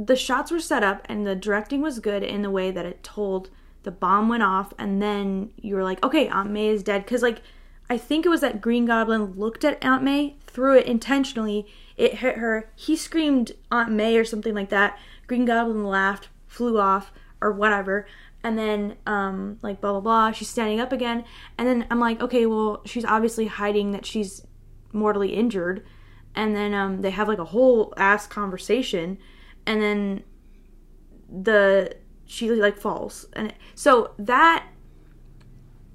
the shots were set up and the directing was good in the way that it told the bomb went off and then you were like, okay, Aunt May is dead. Because, like, I think it was that Green Goblin looked at Aunt May, threw it intentionally, it hit her, he screamed Aunt May or something like that. Green Goblin laughed, flew off, or whatever. And then, um, like, blah, blah, blah, she's standing up again. And then I'm like, okay, well, she's obviously hiding that she's mortally injured and then um they have like a whole ass conversation and then the she like falls. And it, so that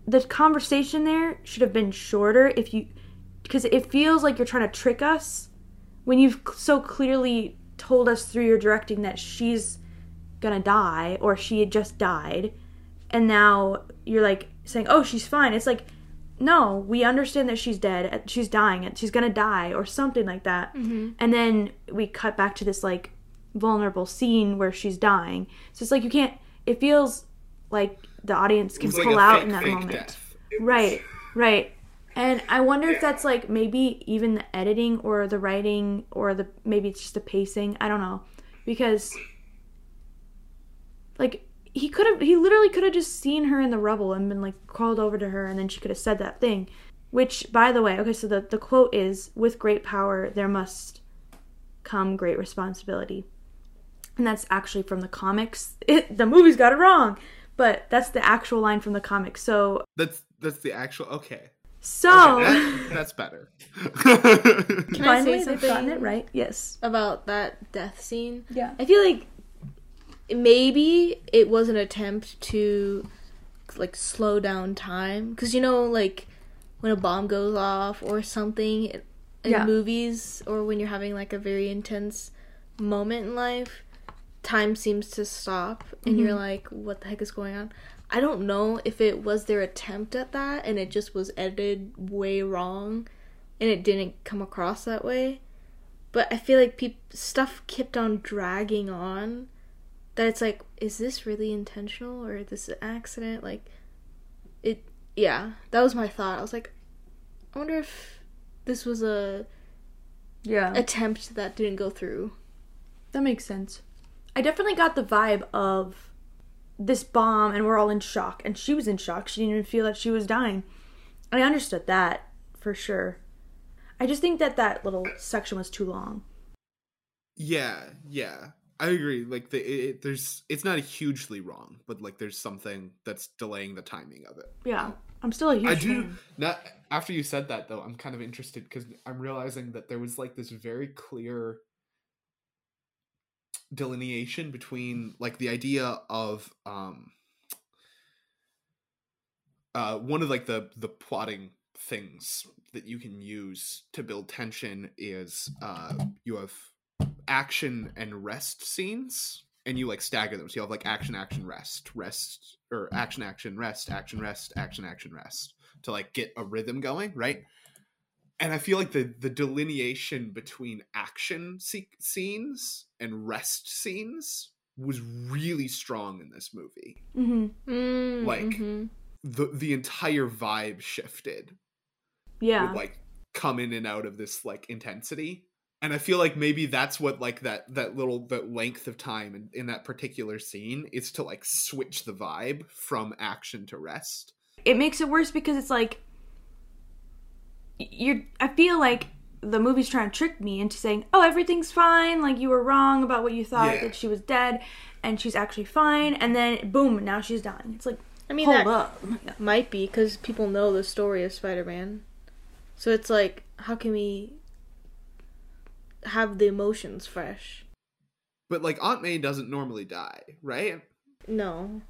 the conversation there should have been shorter if you because it feels like you're trying to trick us when you've so clearly told us through your directing that she's gonna die or she had just died. And now you're like saying oh she's fine. It's like no we understand that she's dead she's dying and she's gonna die or something like that. Mm-hmm. And then we cut back to this like vulnerable scene where she's dying so it's like you can't it feels like the audience can was like pull out fake, in that moment death. It was- Right, right. And I wonder if that's like maybe even the editing or the writing or the maybe it's just the pacing. I don't know. Because like he could have he literally could have just seen her in the rubble and been like crawled over to her and then she could have said that thing. Which by the way, okay, so the, the quote is with great power there must come great responsibility. And that's actually from the comics. It, the movie's got it wrong. But that's the actual line from the comics. So That's that's the actual okay. so Okay, that- that's better. Can I Finally, say they've gotten something it right. Yes. about that death scene? Yeah. I feel like maybe it was an attempt to like slow down time because you know like when a bomb goes off or something in Yeah. movies or when you're having like a very intense moment in life time seems to stop and you're mm-hmm. like what the heck is going on i don't know if it was their attempt at that and it just was edited way wrong and it didn't come across that way but I feel like peop- stuff kept on dragging on. That it's like, is this really intentional or is this an accident? Like, it. Yeah, that was my thought. I was like, I wonder if this was a Yeah. attempt that didn't go through. that makes sense. I definitely got the vibe of this bomb and we're all in shock and she was in shock. She didn't even feel that she was dying. I understood that for sure. I just think that that little section was too long. yeah, yeah. I agree. Like the it, it- there's it's not hugely wrong, but like there's something that's delaying the timing of it. Yeah. I'm still a huge I do fan. not after you said that though, I'm kind of interested because I'm realizing that there was like this very clear delineation between like the idea of um uh one of like the the plotting things that you can use to build tension is uh you have action and rest scenes and you like stagger them. So you have like action action rest rest or action action rest action rest action action rest to like get a rhythm going right and i feel like the the delineation between action se- scenes and rest scenes was really strong in this movie. Hmm Mm, Like- mhm. the the entire vibe shifted. Yeah. would like come in and out of this like intensity. And i feel like maybe that's what like that that little that length of time in, in that particular scene is to like switch the vibe from action to rest. It makes it worse because it's like y- you're I feel like the movie's trying to trick me into saying, "Oh, everything's fine. Like you were wrong about what you thought Yeah. that she was dead and she's actually fine." And then boom, now she's dying. It's like, I mean, hold that up. might be because people know the story of Spider-Man, so it's like, how can we have the emotions fresh? but like aunt may doesn't normally die right No,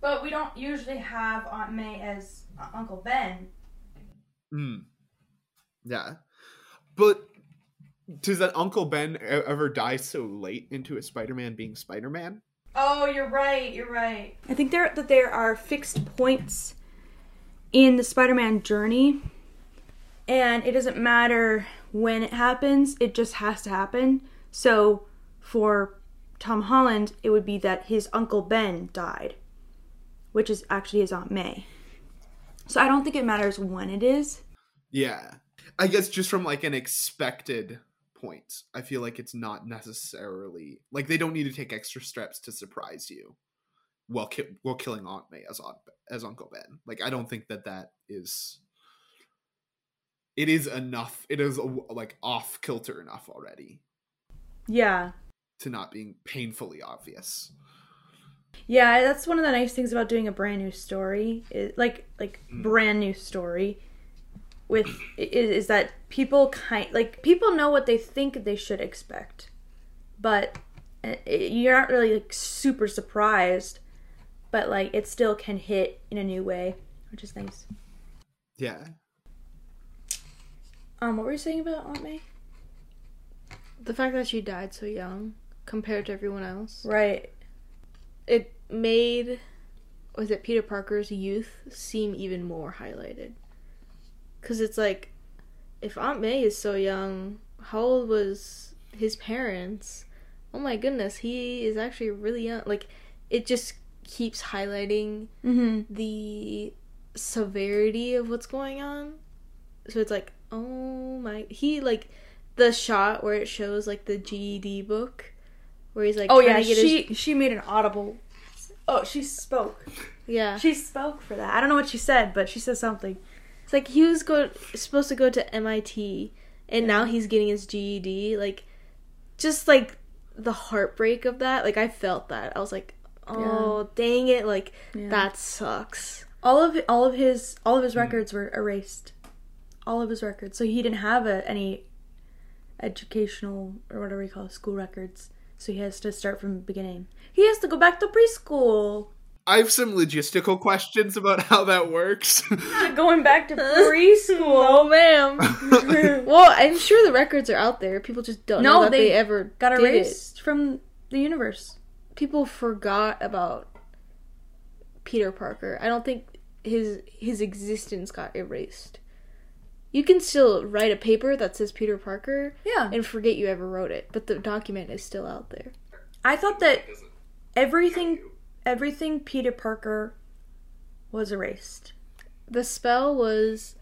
But we don't usually have Aunt May as Uncle Ben. Hmm. Yeah but does that uncle ben ever die so late into a spider-man being spider-man Oh, you're right. You're right. I think there that there are fixed points in the Spider-Man journey, and it doesn't matter when it happens. It just has to happen. So, for Tom Holland, it would be that his uncle Ben died, which is actually his Aunt May. So I don't think it matters when it is. Yeah. I guess just from like an expected point, I feel like it's not necessarily like they don't need to take extra steps to surprise you while ki- while killing Aunt May as Aunt as Uncle Ben. Like I don't think that that is it is enough. It is like off kilter enough already Yeah. to not being painfully obvious. Yeah, that's one of the nice things about doing a brand new story. Is, like like mm. brand new story with is, is that people kind like people know what they think they should expect. But uh, it, you're not really like super surprised, but like it still can hit in a new way, which is nice. Yeah. Um what were you saying about Aunt May? the fact that she died so young compared to everyone else. Right. it made was it Peter Parker's youth seem even more highlighted. Cuz it's like if Aunt May is so young, how old was his parents? Oh my goodness, he is actually really young. Like it just keeps highlighting Mm-hmm. the severity of what's going on. So it's like, oh my, he like the shot where it shows like the GED book, where he's like, Oh yeah, she his, she made an audible. Oh, she spoke. yeah, She spoke for that. I don't know what she said, but she said something. It's like he was go supposed to go to MIT, and now he's getting his GED. Like, just like the heartbreak of that. Like I felt that. I was like, oh dang it, like Yeah. that sucks. All of all of his all of his mm. records were erased. All of his records. So he didn't have a, any educational or whatever you call it, school records. So he has to start from the beginning. He has to go back to preschool. I have some logistical questions about how that works. Going back to No, preschool. ma'am. well, I'm sure the records are out there. People just don't No, know that they they, ever Got did it. erased from the universe. People forgot about Peter Parker. I don't think his his existence got erased. You can still write a paper that says Peter Parker Yeah. and forget you ever wrote it, but the document is still out there. I thought that everything everything Peter Parker was erased. The spell was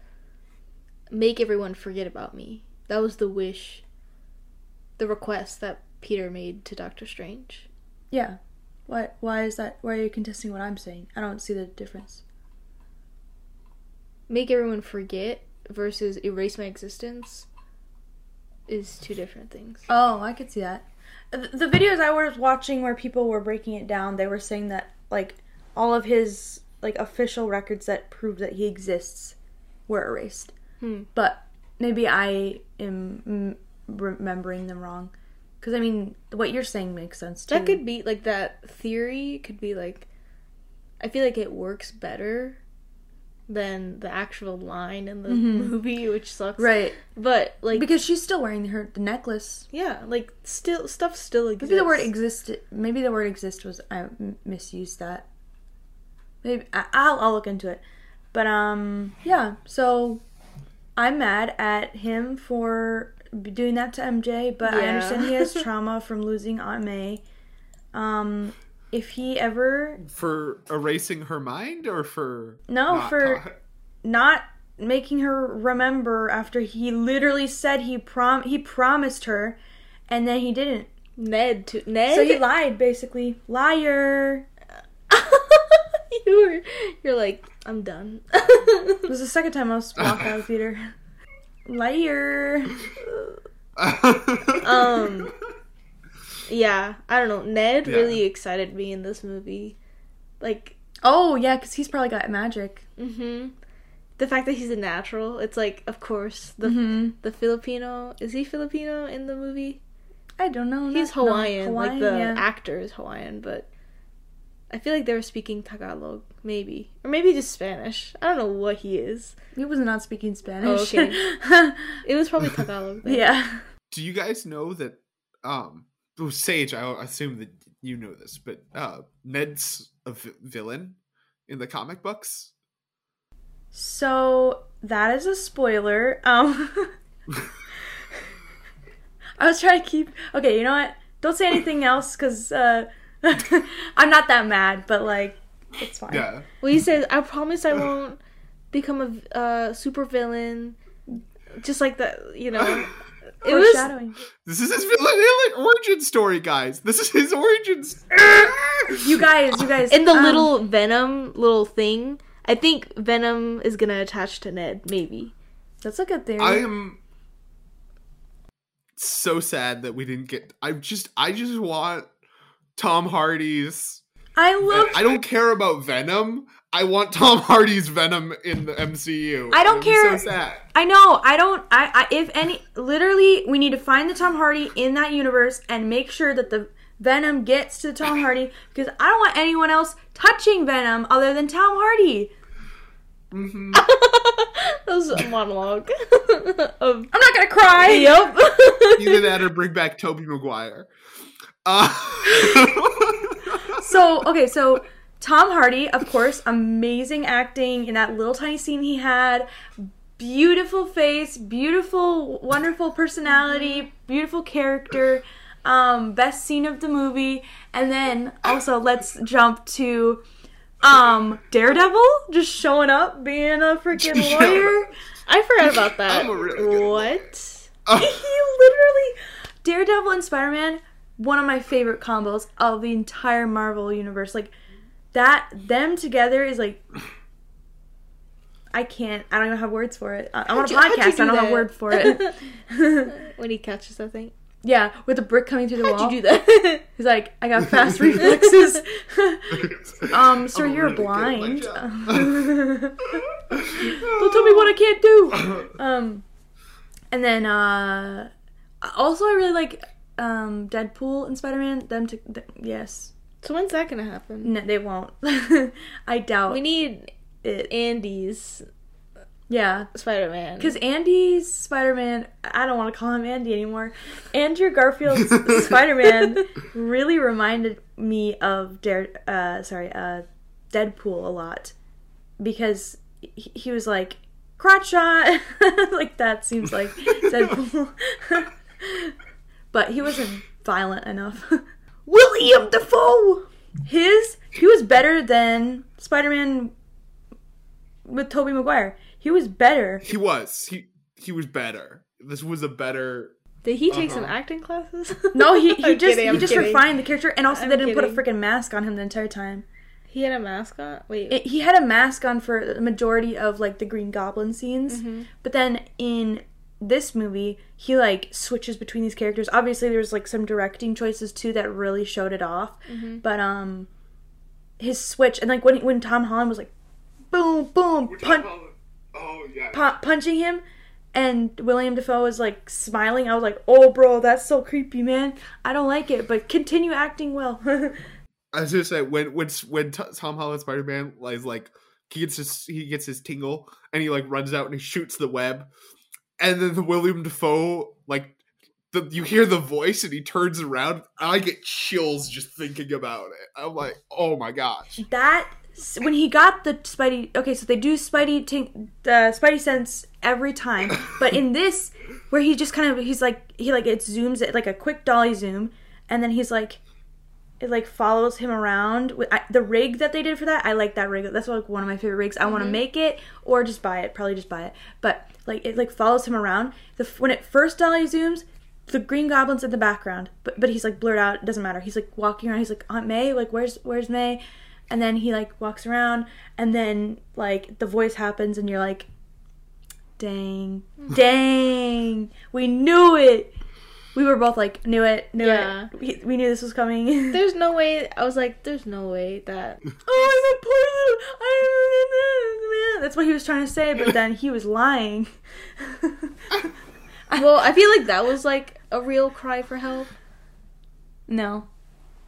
make everyone forget about me. That was the wish, the request that Peter made to Doctor Strange. Yeah. Why why is that why are you contesting what I'm saying? I don't see the difference. make everyone forget versus erase my existence is two different things. Oh, I could see that. The, videos I was watching where people were breaking it down, they were saying that like all of his like official records that prove that he exists were erased. Hmm. But maybe I am remembering them wrong. Because I mean, what you're saying makes sense too. That could be like that theory could be like I feel like it works better than the actual line in the movie, which sucks. right But like because she's still wearing her the necklace. yeah, like still stuff still exists. Maybe the word exist. Maybe the word exist was I misused that. Maybe I, I'll I'll look into it. But um yeah. So I'm mad at him for doing that to MJ. But I understand he has trauma from losing Aunt May. Um, if he ever for erasing her mind or for No, not for- ta- not making her remember after he literally said he prom he promised her, and then he didn't. Ned to Ned. So he lied basically. Liar. you were you're like I'm done. It was the second time I was walked out of the theater. Liar. um yeah i don't know ned Yeah. really excited me in this movie like Oh yeah, because he's probably got magic. hmm the fact that he's a natural it's like of course the Mm-hmm. the filipino is he filipino in the movie I don't know. he's not- no, hawaiian, like the yeah. actor is hawaiian but i feel like they were speaking tagalog maybe or maybe just spanish i don't know what he is He was not speaking Spanish. Oh, okay. it was probably tagalog then. yeah. Do you guys know that um oh, Sage, I assume that you know this, but uh Ned's a villain in the comic books? So that is a spoiler. Um I was trying to keep Okay, you know what? Don't say anything else cuz uh I'm not that mad, but like it's fine. Yeah. Well, he says, "I promise I won't become a uh, super villain." Just like that, you know. It was This is his villain origin story, guys. This is his origins. You guys, you guys in the um, little Venom little thing. I think Venom is gonna attach to Ned. Maybe. That's a good theory. I am so sad that we didn't get I just I just want Tom Hardy's I love I don't care about Venom. I want Tom Hardy's Venom in the MCU. I don't care- So sad. I know. I don't. I, I. If any, literally, we need to find the Tom Hardy in that universe and make sure that the Venom gets to the Tom Hardy because I don't want anyone else touching Venom other than Tom Hardy. that was a monologue. of I'm not gonna cry. yep. Either that or bring back Tobey Maguire. Uh, so okay, so Tom Hardy, of course, amazing acting in that little tiny scene he had. Beautiful face, beautiful, wonderful personality, beautiful character. Um, best scene of the movie, and then also let's jump to um Daredevil just showing up, being a freaking Yeah. lawyer. I forgot about that. I'm a really what? he literally Daredevil and Spider-Man, one of my favorite combos of the entire Marvel universe. Like that them together is like I can't. I don't even have words for it. I- I'm on a How'd you- how'd podcast. I do don't have that? word for it. when he catches that thing. yeah, with the brick coming through the wall. How'd you do that? He's like, I got fast reflexes. um, sir, I'm you're really good at my blind. Don't tell me what I can't do. Um, and then uh, also I really like um Deadpool and Spider Man. Them to th- yes, so when's that gonna happen? no, they won't. I doubt We need it. Andy's Yeah, Spider Man. because Andy's Spider Man. I don't want to call him Andy anymore. Andrew Garfield's Spider Man really reminded me of Dare. Uh, sorry, uh, Deadpool a lot because he, he was like crotch shot. like that seems like Deadpool. But he wasn't violent enough. William Dafoe. His he was better than Spider Man with Tobey Maguire. He was better. He was. He he was better. This was a better. Did he take some Uh-huh. acting classes? No, he, he just kidding, he I'm just kidding. refined the character, and also I'm they didn't put a freaking mask on him the entire time. He had a mask on. Wait, It, he had a mask on for the majority of like the Green Goblin scenes, Mm-hmm. but then in this movie he like switches between these characters. Obviously, there's like some directing choices too that really showed it off, Mm-hmm. but um, his switch and like when when Tom Holland was like, boom boom punch Oh yeah. pu- punching him and William Dafoe was like smiling. I was like, "Oh, bro, that's so creepy, man. I don't like it, but continue acting well." I was gonna say when when when T- Tom Holland Spider Man is like he gets his he gets his tingle and he like runs out and he shoots the web, and then the William Dafoe like the you hear the voice and he turns around. I get chills just thinking about it. I'm like, oh my gosh. that when he got the Spidey. Okay, so they do Spidey ting, the Spidey sense every time, but in this, where he just kind of he's like he like it zooms it like a quick dolly zoom, and then he's like. It like follows him around. With I, the rig that they did for that, I like that rig. That's like one of my favorite rigs. I want to mm-hmm. make it or just buy it. Probably just buy it. But like it like follows him around. The when it first dolly zooms, the Green Goblin's in the background, but but he's like blurred out. It doesn't matter. He's like walking around. He's like Aunt May. Like where's where's May? And then he like walks around, and then like the voice happens, and you're like, dang, dang, we knew it. We were both like, knew it, knew Yeah. it. We, we knew this was coming. there's no way. I was like, there's no way that. oh, I'm a part of That's what he was trying to say, but then he was lying. Well, I feel like that was like a real cry for help. no.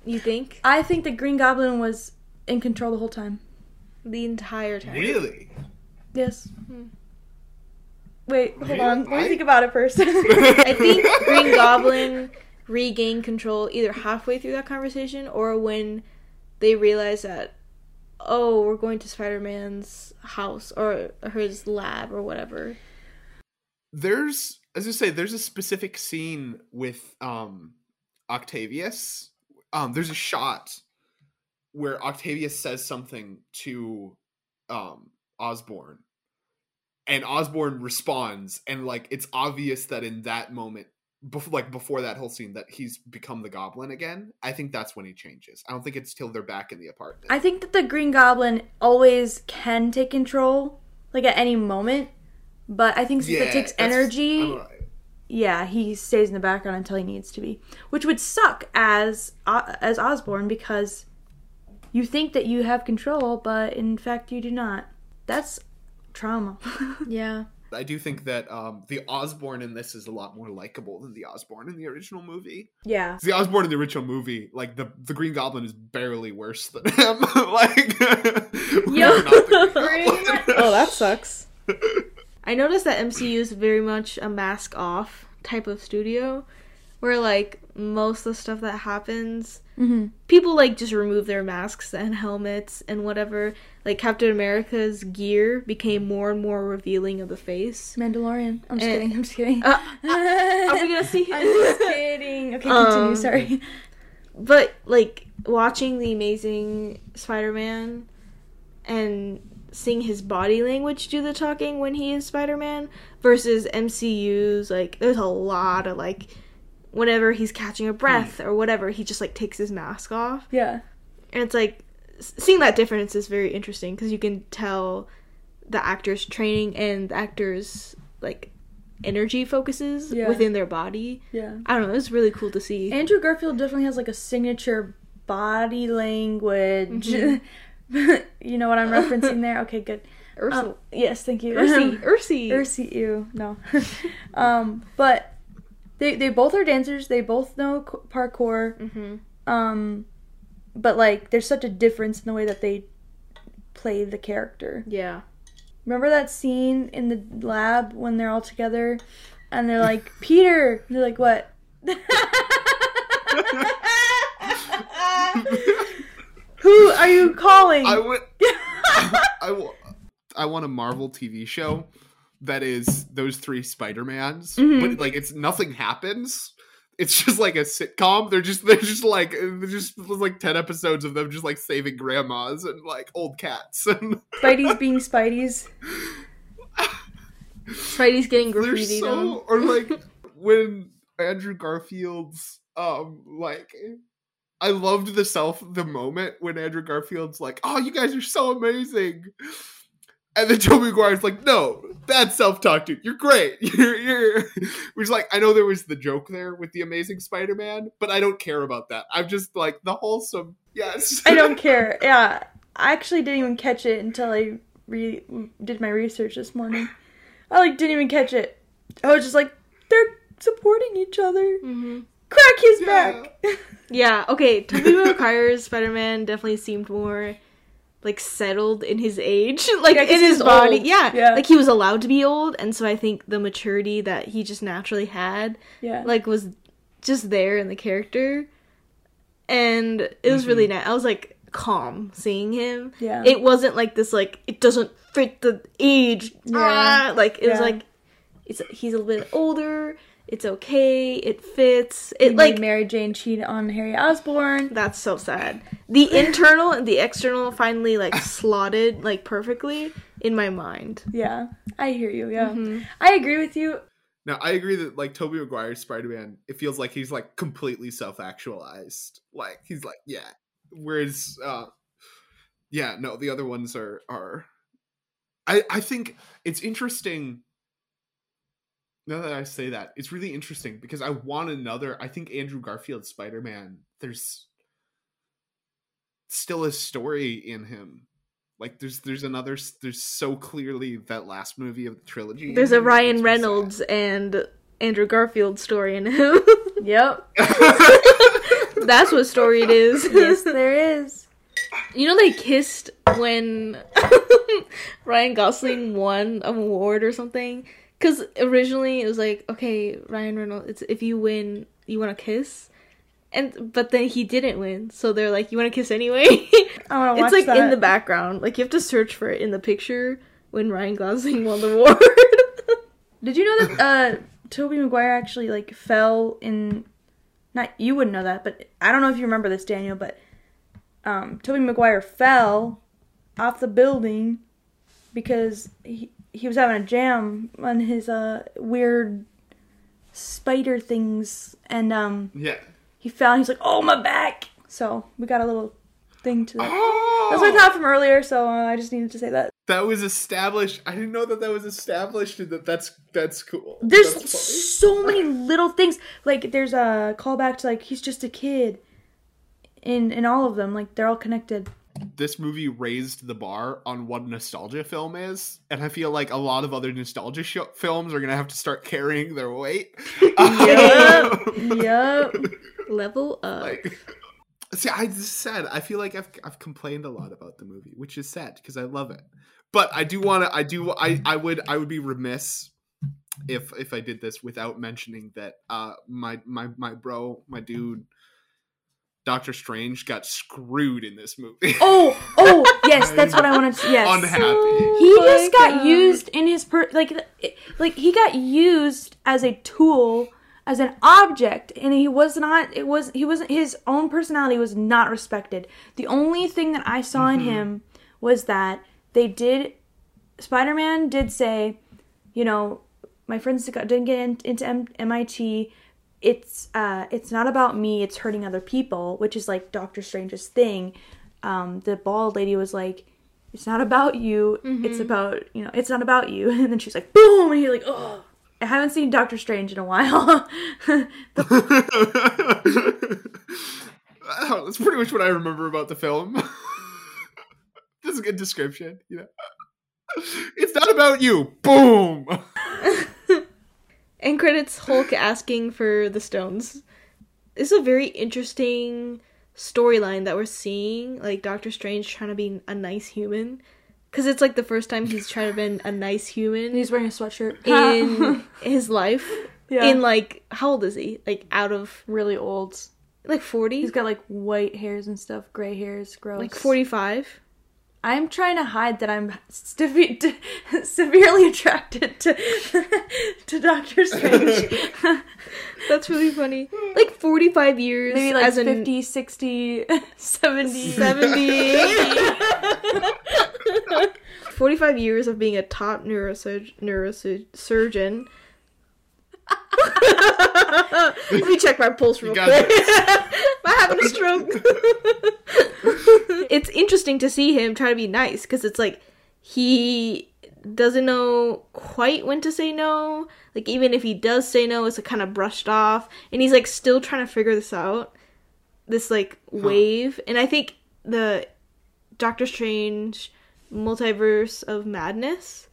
You think I think the Green Goblin was in control the whole time. the entire time? Really? Yes. Hmm. Wait, hold Really? on. Let me I- think about it first. I think Green Goblin regained control either halfway through that conversation or when they realized that, oh, we're going to Spider Man's house or his lab or whatever. there's as I say, there's a specific scene with um Octavius. Um, there's a shot where Octavius says something to um Osborn, and Osborn responds, and like it's obvious that in that moment, before like before that whole scene, that he's become the Goblin again. I think that's when he changes. I don't think it's till they're back in the apartment. I think that the Green Goblin always can take control, like at any moment. But I think since it takes energy, yeah, he stays in the background until he needs to be, which would suck as uh, as Osborn because you think that you have control, but in fact you do not. That's trauma. Yeah. I do think that um, the Osborn in this is a lot more likable than the Osborn in the original movie. yeah. The Osborn in the original movie, like the the Green Goblin is barely worse than him. like, we're not the Green oh, that sucks. I noticed that MCU is very much a mask off type of studio. where like most of the stuff that happens, Mm-hmm. people like just remove their masks and helmets and whatever. Like Captain America's gear became more and more revealing of the face. Mandalorian. I'm just Eh. kidding. I'm just kidding. Uh, are we gonna see? I'm just kidding. Okay, continue. Um, Sorry. but like watching the amazing spider-man and seeing his body language do the talking when he is spider-man versus mcu's like there's a lot of like whenever he's catching a breath or whatever he just like takes his mask off Yeah. and it's like seeing that difference is very interesting because you can tell the actor's training and the actor's like energy focuses Yeah. within their body Yeah. i don't know it's really cool to see Andrew Garfield definitely has like a signature body language. you know what I'm referencing there? Okay, good. Ursula. Um, yes, thank you. Ursi, Ursi. Ursi, ew, no. um, but they they both are dancers. They both know c- parkour. Mhm. Um, but like, there's such a difference in the way that they play the character. Yeah. Remember that scene in the lab when they're all together, and they're like, "Peter," and they're like, "What?" Who are you calling? I would. I, wa- I want a Marvel TV show that is those three Spider Mans, but like it's nothing happens. It's just like a sitcom. They're just they're just like there's just like ten episodes of them just like saving grandmas and like old cats and Spidey's being Spidey's. Spidey's getting they're so or like when Andrew Garfield's um like I loved the self the moment when Andrew Garfield's like, "Oh, you guys are so amazing," and then Tobey Maguire's like, "No, bad self talk, dude. You're great. You're you're." Which like I know there was the joke there with the Amazing Spider-Man, but I don't care about that. I'm just like the wholesome. Yes, I don't care. Yeah, I actually didn't even catch it until I re- did my research this morning. I like didn't even catch it. I was just like, they're supporting each other. Mm-hmm. Crack his Yeah. back. Yeah, okay. Tobey Maguire's Spider-Man definitely seemed more like settled in his age, like Yeah, in his body. Yeah, Yeah. like he was allowed to be old, and so I think the maturity that he just naturally had, yeah, like, was just there in the character, and it was really nice. I was like calm seeing him. Yeah. it wasn't like this like it doesn't fit the age. Yeah. ah, like it was like it's he's a little bit older. It's okay. It fits. He It like made Mary Jane cheat on Harry Osborn. that's so sad. The internal and the external finally like slotted like perfectly in my mind. Yeah, I hear you. Yeah, Mhm. I agree with you. Now I agree that like Tobey Maguire's Spider-Man, it feels like he's like completely self-actualized. Like he's like, yeah. Whereas uh yeah, no, the other ones are are I I think it's interesting now that I say that, it's really interesting because I want another I think Andrew Garfield Spider-Man, there's still a story in him. Like there's there's another there's so clearly that last movie of the trilogy. There's a Ryan makes me sad. Reynolds and Andrew Garfield story in him. Yep. That's what story it is. yes, there is. You know they kissed when Ryan Gosling won an award or something. Because originally it was like, okay, Ryan Reynolds, it's if you win, you want to kiss, and but then he didn't win, so they're like, you want to kiss anyway. I want to watch it's like in the background, like you have to search for it in the picture when Ryan Gosling won the award. Did you know that uh Tobey Maguire actually like fell in not you wouldn't know that, but I don't know if you remember this, Daniel, but um Tobey Maguire fell off the building because he he was having a jam on his uh weird spider things and um Yeah. he fell and he's like, Oh my back So we got a little thing to that. Oh, That's what I thought from earlier, so uh, I just needed to say that. that was established. I didn't know that that was established, and that that's that's cool. There's That's so many little things. Like there's a callback to like he's just a kid. In in all of them, like they're all connected. This movie raised the bar on what a nostalgia film is, and I feel like a lot of other nostalgia sh- films are gonna have to start carrying their weight. yep. Level up. like, see, I just said I feel like I've I've complained a lot about the movie, which is sad because I love it. But I do want to. I do. I I would. I would be remiss if if I did this without mentioning that uh my my my bro, my dude, Doctor Strange got screwed in this movie. Oh, oh, yes, that's what I wanted to. Yes, Unhappy. he oh my just got God. used in his per like like he got used as a tool as an object and he was not it was he wasn't his own personality was not respected the only thing that i saw in mm-hmm. him was that they did spider-man did say you know my friends got- didn't get in, into M- mit it's uh it's not about me it's hurting other people which is like doctor strange's thing um the bald lady was like it's not about you it's about you know it's not about you and then she's like boom and you're like oh i haven't seen doctor strange in a while Oh, that's pretty much what I remember about the film. that's a good description, you know. It's not about you. Boom. End credits Hulk asking for the stones. This is a very interesting storyline that we're seeing. Like Doctor Strange trying to be a nice human, because it's like the first time he's trying to be a nice human he's wearing a sweatshirt in his life. Yeah. In like how old is he? Like out of really old like forty? he's got like white hairs and stuff gray hairs gross like forty five. I'm trying to hide that i'm sev- severely attracted to to doctor strange. That's really funny. Like forty five years maybe like as an 50 60 70 70 45 years of being a top neurosurg- neurosurgeon let me check my pulse real quick. am i having a stroke? It's interesting to see him try to be nice because it's like he doesn't know quite when to say no. Like even if he does say no it's like kind of brushed off. And he's like still trying to figure this out this like wave. And i think the doctor strange multiverse of madness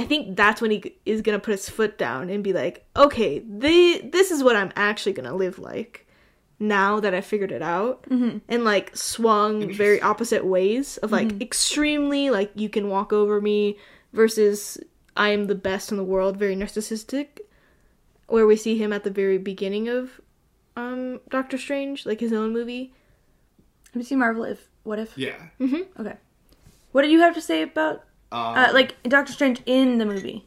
i think that's when he is gonna put his foot down and be like okay they, this is what i'm actually gonna live like now that i figured it out mm-hmm. and like swung very opposite ways of like mm-hmm. extremely like you can walk over me versus i am the best in the world very narcissistic where we see him at the very beginning of um Doctor Strange, like his own movie. have you seen marvel if what if. Yeah. Mm-hmm. okay. What did you have to say about Um, uh, like doctor strange in the movie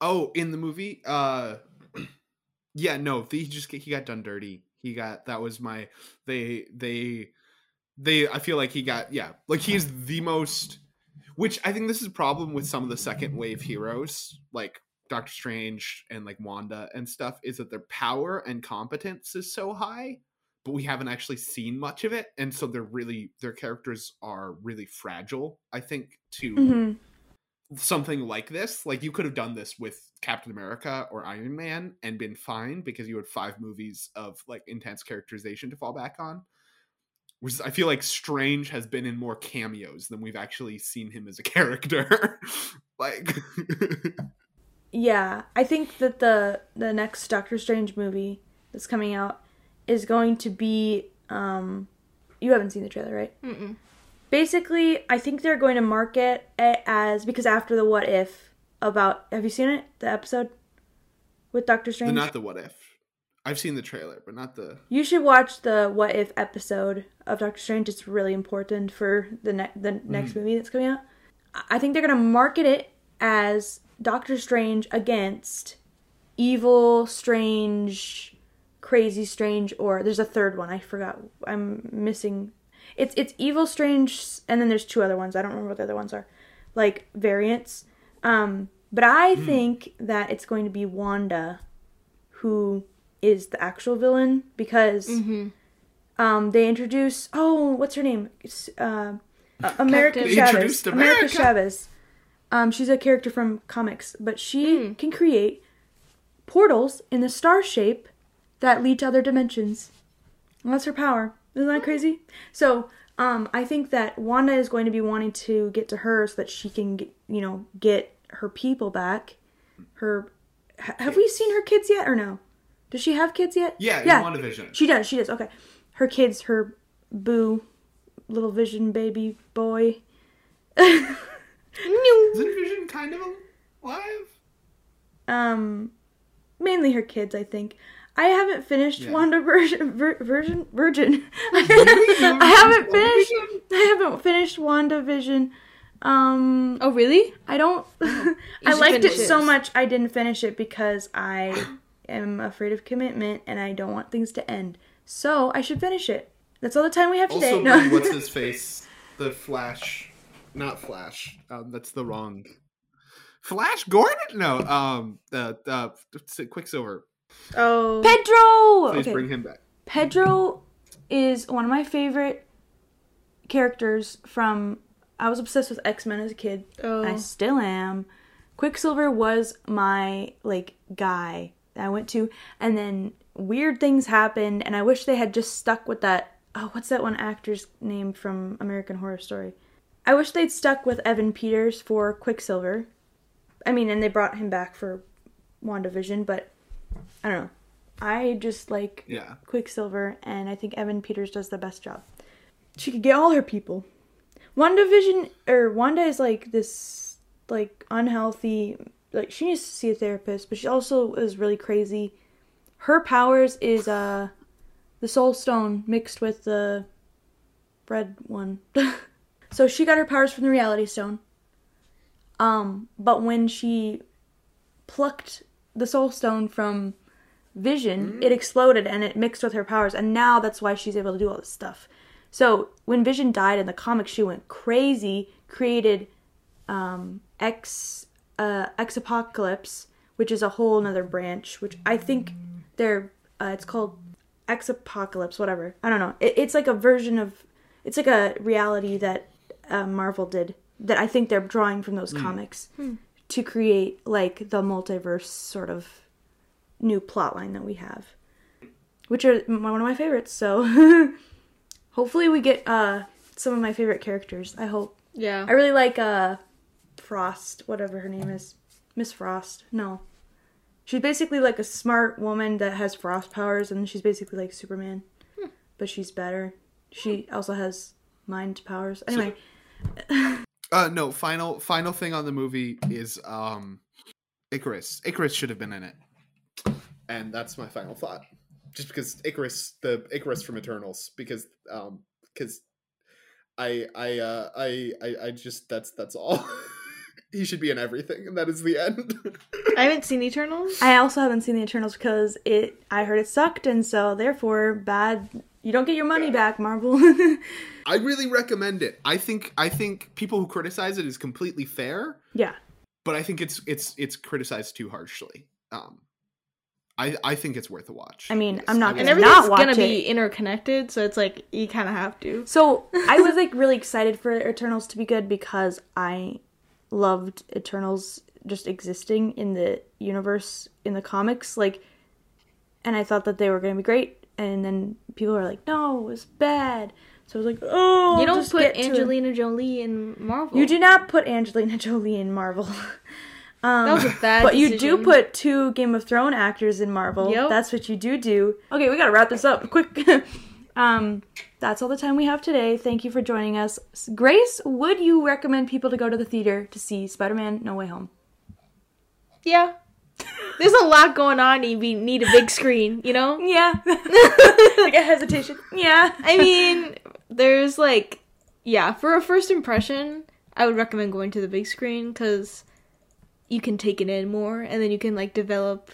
Oh, in the movie, uh, yeah, no, he just he got done dirty. He got that was my they they they. I feel like he got yeah, like he's the most. Which I think this is a problem with some of the second wave heroes, like Doctor Strange and like Wanda and stuff, is that their power and competence is so high, but we haven't actually seen much of it, and so they're really their characters are really fragile. I think to Mhm. something like this. Like you could have done this with Captain America or Iron Man and been fine because you had five movies of like intense characterization to fall back on. Which I feel like Strange has been in more cameos than we've actually seen him as a character. like Yeah, I think that the the next Doctor Strange movie that's coming out is going to be um you haven't seen the trailer, right? Mm-mm. Basically, I think they're going to market it as because after the what if about have you seen it? The episode with Doctor the, Strange? not the what if. I've seen the trailer, but not the You should watch the what if episode of Doctor Strange. It's really important for the ne- the next movie that's coming out. I- I think they're gonna market it as Doctor Strange against evil, strange, crazy, strange, or there's a third one. I forgot. I'm missing. It's it's evil, strange, and then there's two other ones. I don't remember what the other ones are, like variants. Um, but I think that it's going to be Wanda, who is the actual villain because um they introduce oh what's her name It's, uh, uh, America Captain- Chavez America America. Chavez um she's a character from comics but she can create portals in the star shape that lead to other dimensions. And that's her power. Isn't that crazy? So um I think that Wanda is going to be wanting to get to her so that she can get, you know get her people back. Her ha- have we seen her kids yet or no? Does she have kids yet? Yeah, in yeah. WandaVision. she does she does okay. Her kids her boo little vision baby boy. Isn't Vision kind of alive? Um, mainly her kids, I think. I haven't finished Yeah. Wanda Virgin. Vir, Virgin. Virgin. I haven't finished. I haven't finished WandaVision. Um, Oh, really? I don't. I liked it so much. I didn't finish it because I am afraid of commitment and I don't want things to end. So I should finish it. That's all the time we have today. Also, no. what's his face? The Flash, not Flash. Um, that's the wrong. Flash Gordon? No. Um, the uh, Quicksilver. Oh. Pietro. Please Okay. bring him back. Pietro is one of my favorite characters from. I was obsessed with X Men as a kid. Oh. I still am. Quicksilver was my like guy that I went to, and then weird things happened, and I wish they had just stuck with that. Oh, what's that one actor's name from American Horror Story? I wish they'd stuck with Evan Peters for Quicksilver. I mean, and they brought him back for WandaVision, but I don't know. I just like Yeah. Quicksilver, and I think Evan Peters does the best job. She could get all her people. WandaVision or Wanda is like this like unhealthy like she needs to see a therapist, but she also is really crazy. Her powers is uh the soul stone mixed with the red one. so she got her powers from the reality stone. Um, but when she plucked the soul stone from Vision, it exploded and it mixed with her powers, and now that's why she's able to do all this stuff. So when Vision died in the comics, she went crazy, created um, X uh, X Apocalypse, which is a whole another branch, which I think they're uh, it's called X Apocalypse, whatever. I don't know. It, it's like a version of it's like a reality that uh, Marvel did that I think they're drawing from those comics to create like the multiverse sort of new plotline that we have, which are one of my favorites. So hopefully we get uh some of my favorite characters. I hope. Yeah. I really like uh Frost, whatever her name is. Miss Frost. No. She's basically like a smart woman that has frost powers and she's basically like Superman. But she's better. She also has mind powers. Anyway, Uh, no. Final final thing on the movie is um, Ikaris. Ikaris should have been in it, and that's my final thought. Just because Ikaris, the Ikaris from Eternals, because um, because I I uh I I, I just that's that's all. he should be in everything, and that is the end. I haven't seen Eternals. I also haven't seen the Eternals because it I heard it sucked and so therefore bad you don't get your money back, Marvel. I really recommend it. I think I think people who criticize it is completely fair, yeah. but I think it's it's it's criticized too harshly. Um, I I think it's worth a watch. I mean, Yes, I'm not I and gonna would- everything's not watch gonna be it. interconnected, so it's like you kind of have to. So I was like really excited for Eternals to be good because I loved Eternals just existing in the universe in the comics, like, and I thought that they were gonna be great. And then people were like, "No, it was bad." So I was like, "Oh, You don't just put get to. Angelina Jolie in Marvel. You do not put Angelina Jolie in Marvel. Um, That was a bad But you do put two Game of Thrones actors in Marvel. Yep. That's what you do do. Okay, we gotta wrap this up quick. um, that's all the time we have today. Thank you for joining us. Grace, would you recommend people to go to the theater to see Spider-Man: No Way Home? Yeah. There's a lot going on. You need a big screen, you know. Yeah. like a hesitation. Yeah. I mean, there's like, yeah, for a first impression, I would recommend going to the big screen because you can take it in more, and then you can like develop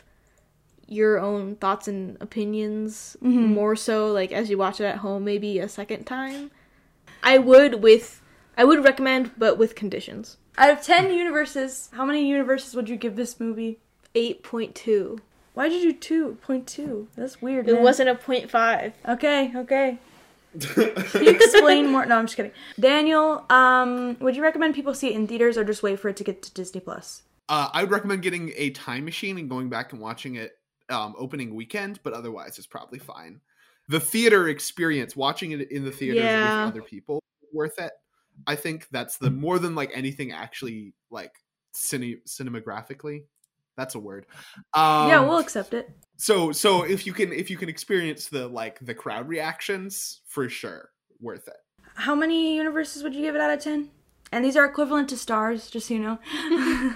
your own thoughts and opinions more so like as you watch it at home maybe a second time i would with i would recommend but with conditions Out of ten universes, how many universes would you give this movie? 8.2 Why did you do two point two? That's weird. it man. wasn't a 0.5 Okay, okay. Can you explain more? No, I'm just kidding. Daniel, um, would you recommend people see it in theaters or just wait for it to get to Disney Plus? Uh, I would recommend getting a time machine and going back and watching it um, opening weekend, but otherwise it's probably fine. The theater experience, watching it in the theater Yeah. with other people, worth it. I think that's the more than like anything actually like cine- cinemagraphically. That's a word. Um, yeah, we'll accept it. so so if you can if you can experience the like the crowd reactions for sure, worth it. How many universes would you give it out of ten? And these are equivalent to stars, just so you know.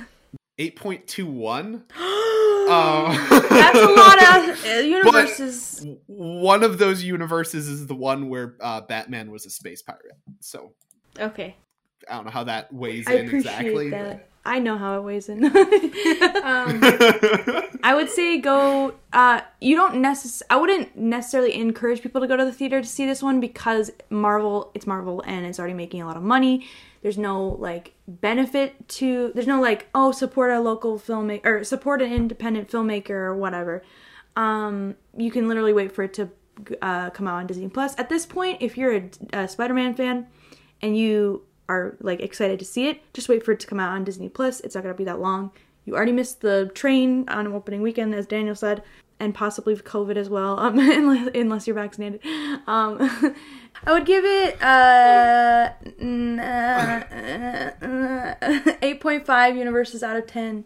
Eight point two one. Um, That's a lot of uh, universes. one of those universes is the one where uh, Batman was a space pirate. So Okay. I don't know how that weighs I in exactly. that. I know how it weighs in. um, I would say go. Uh, you don't necess- I wouldn't necessarily encourage people to go to the theater to see this one because Marvel. It's Marvel and it's already making a lot of money. There's no like benefit to. There's no like oh support a local filmmaker or support an independent filmmaker or whatever. Um, you can literally wait for it to uh, come out on Disney Plus. At this point, if you're a, a Spider-Man fan and you are like excited to see it, just wait for it to come out on Disney Plus. It's not gonna be that long. You already missed the train on opening weekend, as Daniel said, and possibly COVID as well, um, unless, unless you're vaccinated. Um, I would give it uh, uh, uh, point five universes out of ten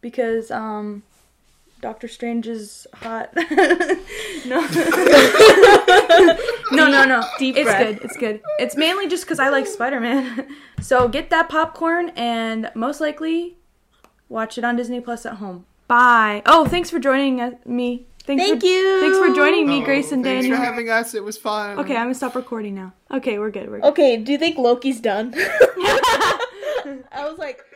because um, Doctor Strange is hot. no. no, no, no. Deep it's breath. good. It's good. It's mainly just because I like Spider Man. so get that popcorn and most likely watch it on Disney Plus at home. Bye. Oh, thanks for joining me. Thanks Thank for, you. Thanks for joining me, Oh, Grace and Danny. thanks Daniel. for having us. It was fun. okay, I'm gonna stop recording now. Okay, we're good. We're good. Okay, do you think Loki's done? I was like, Wanda.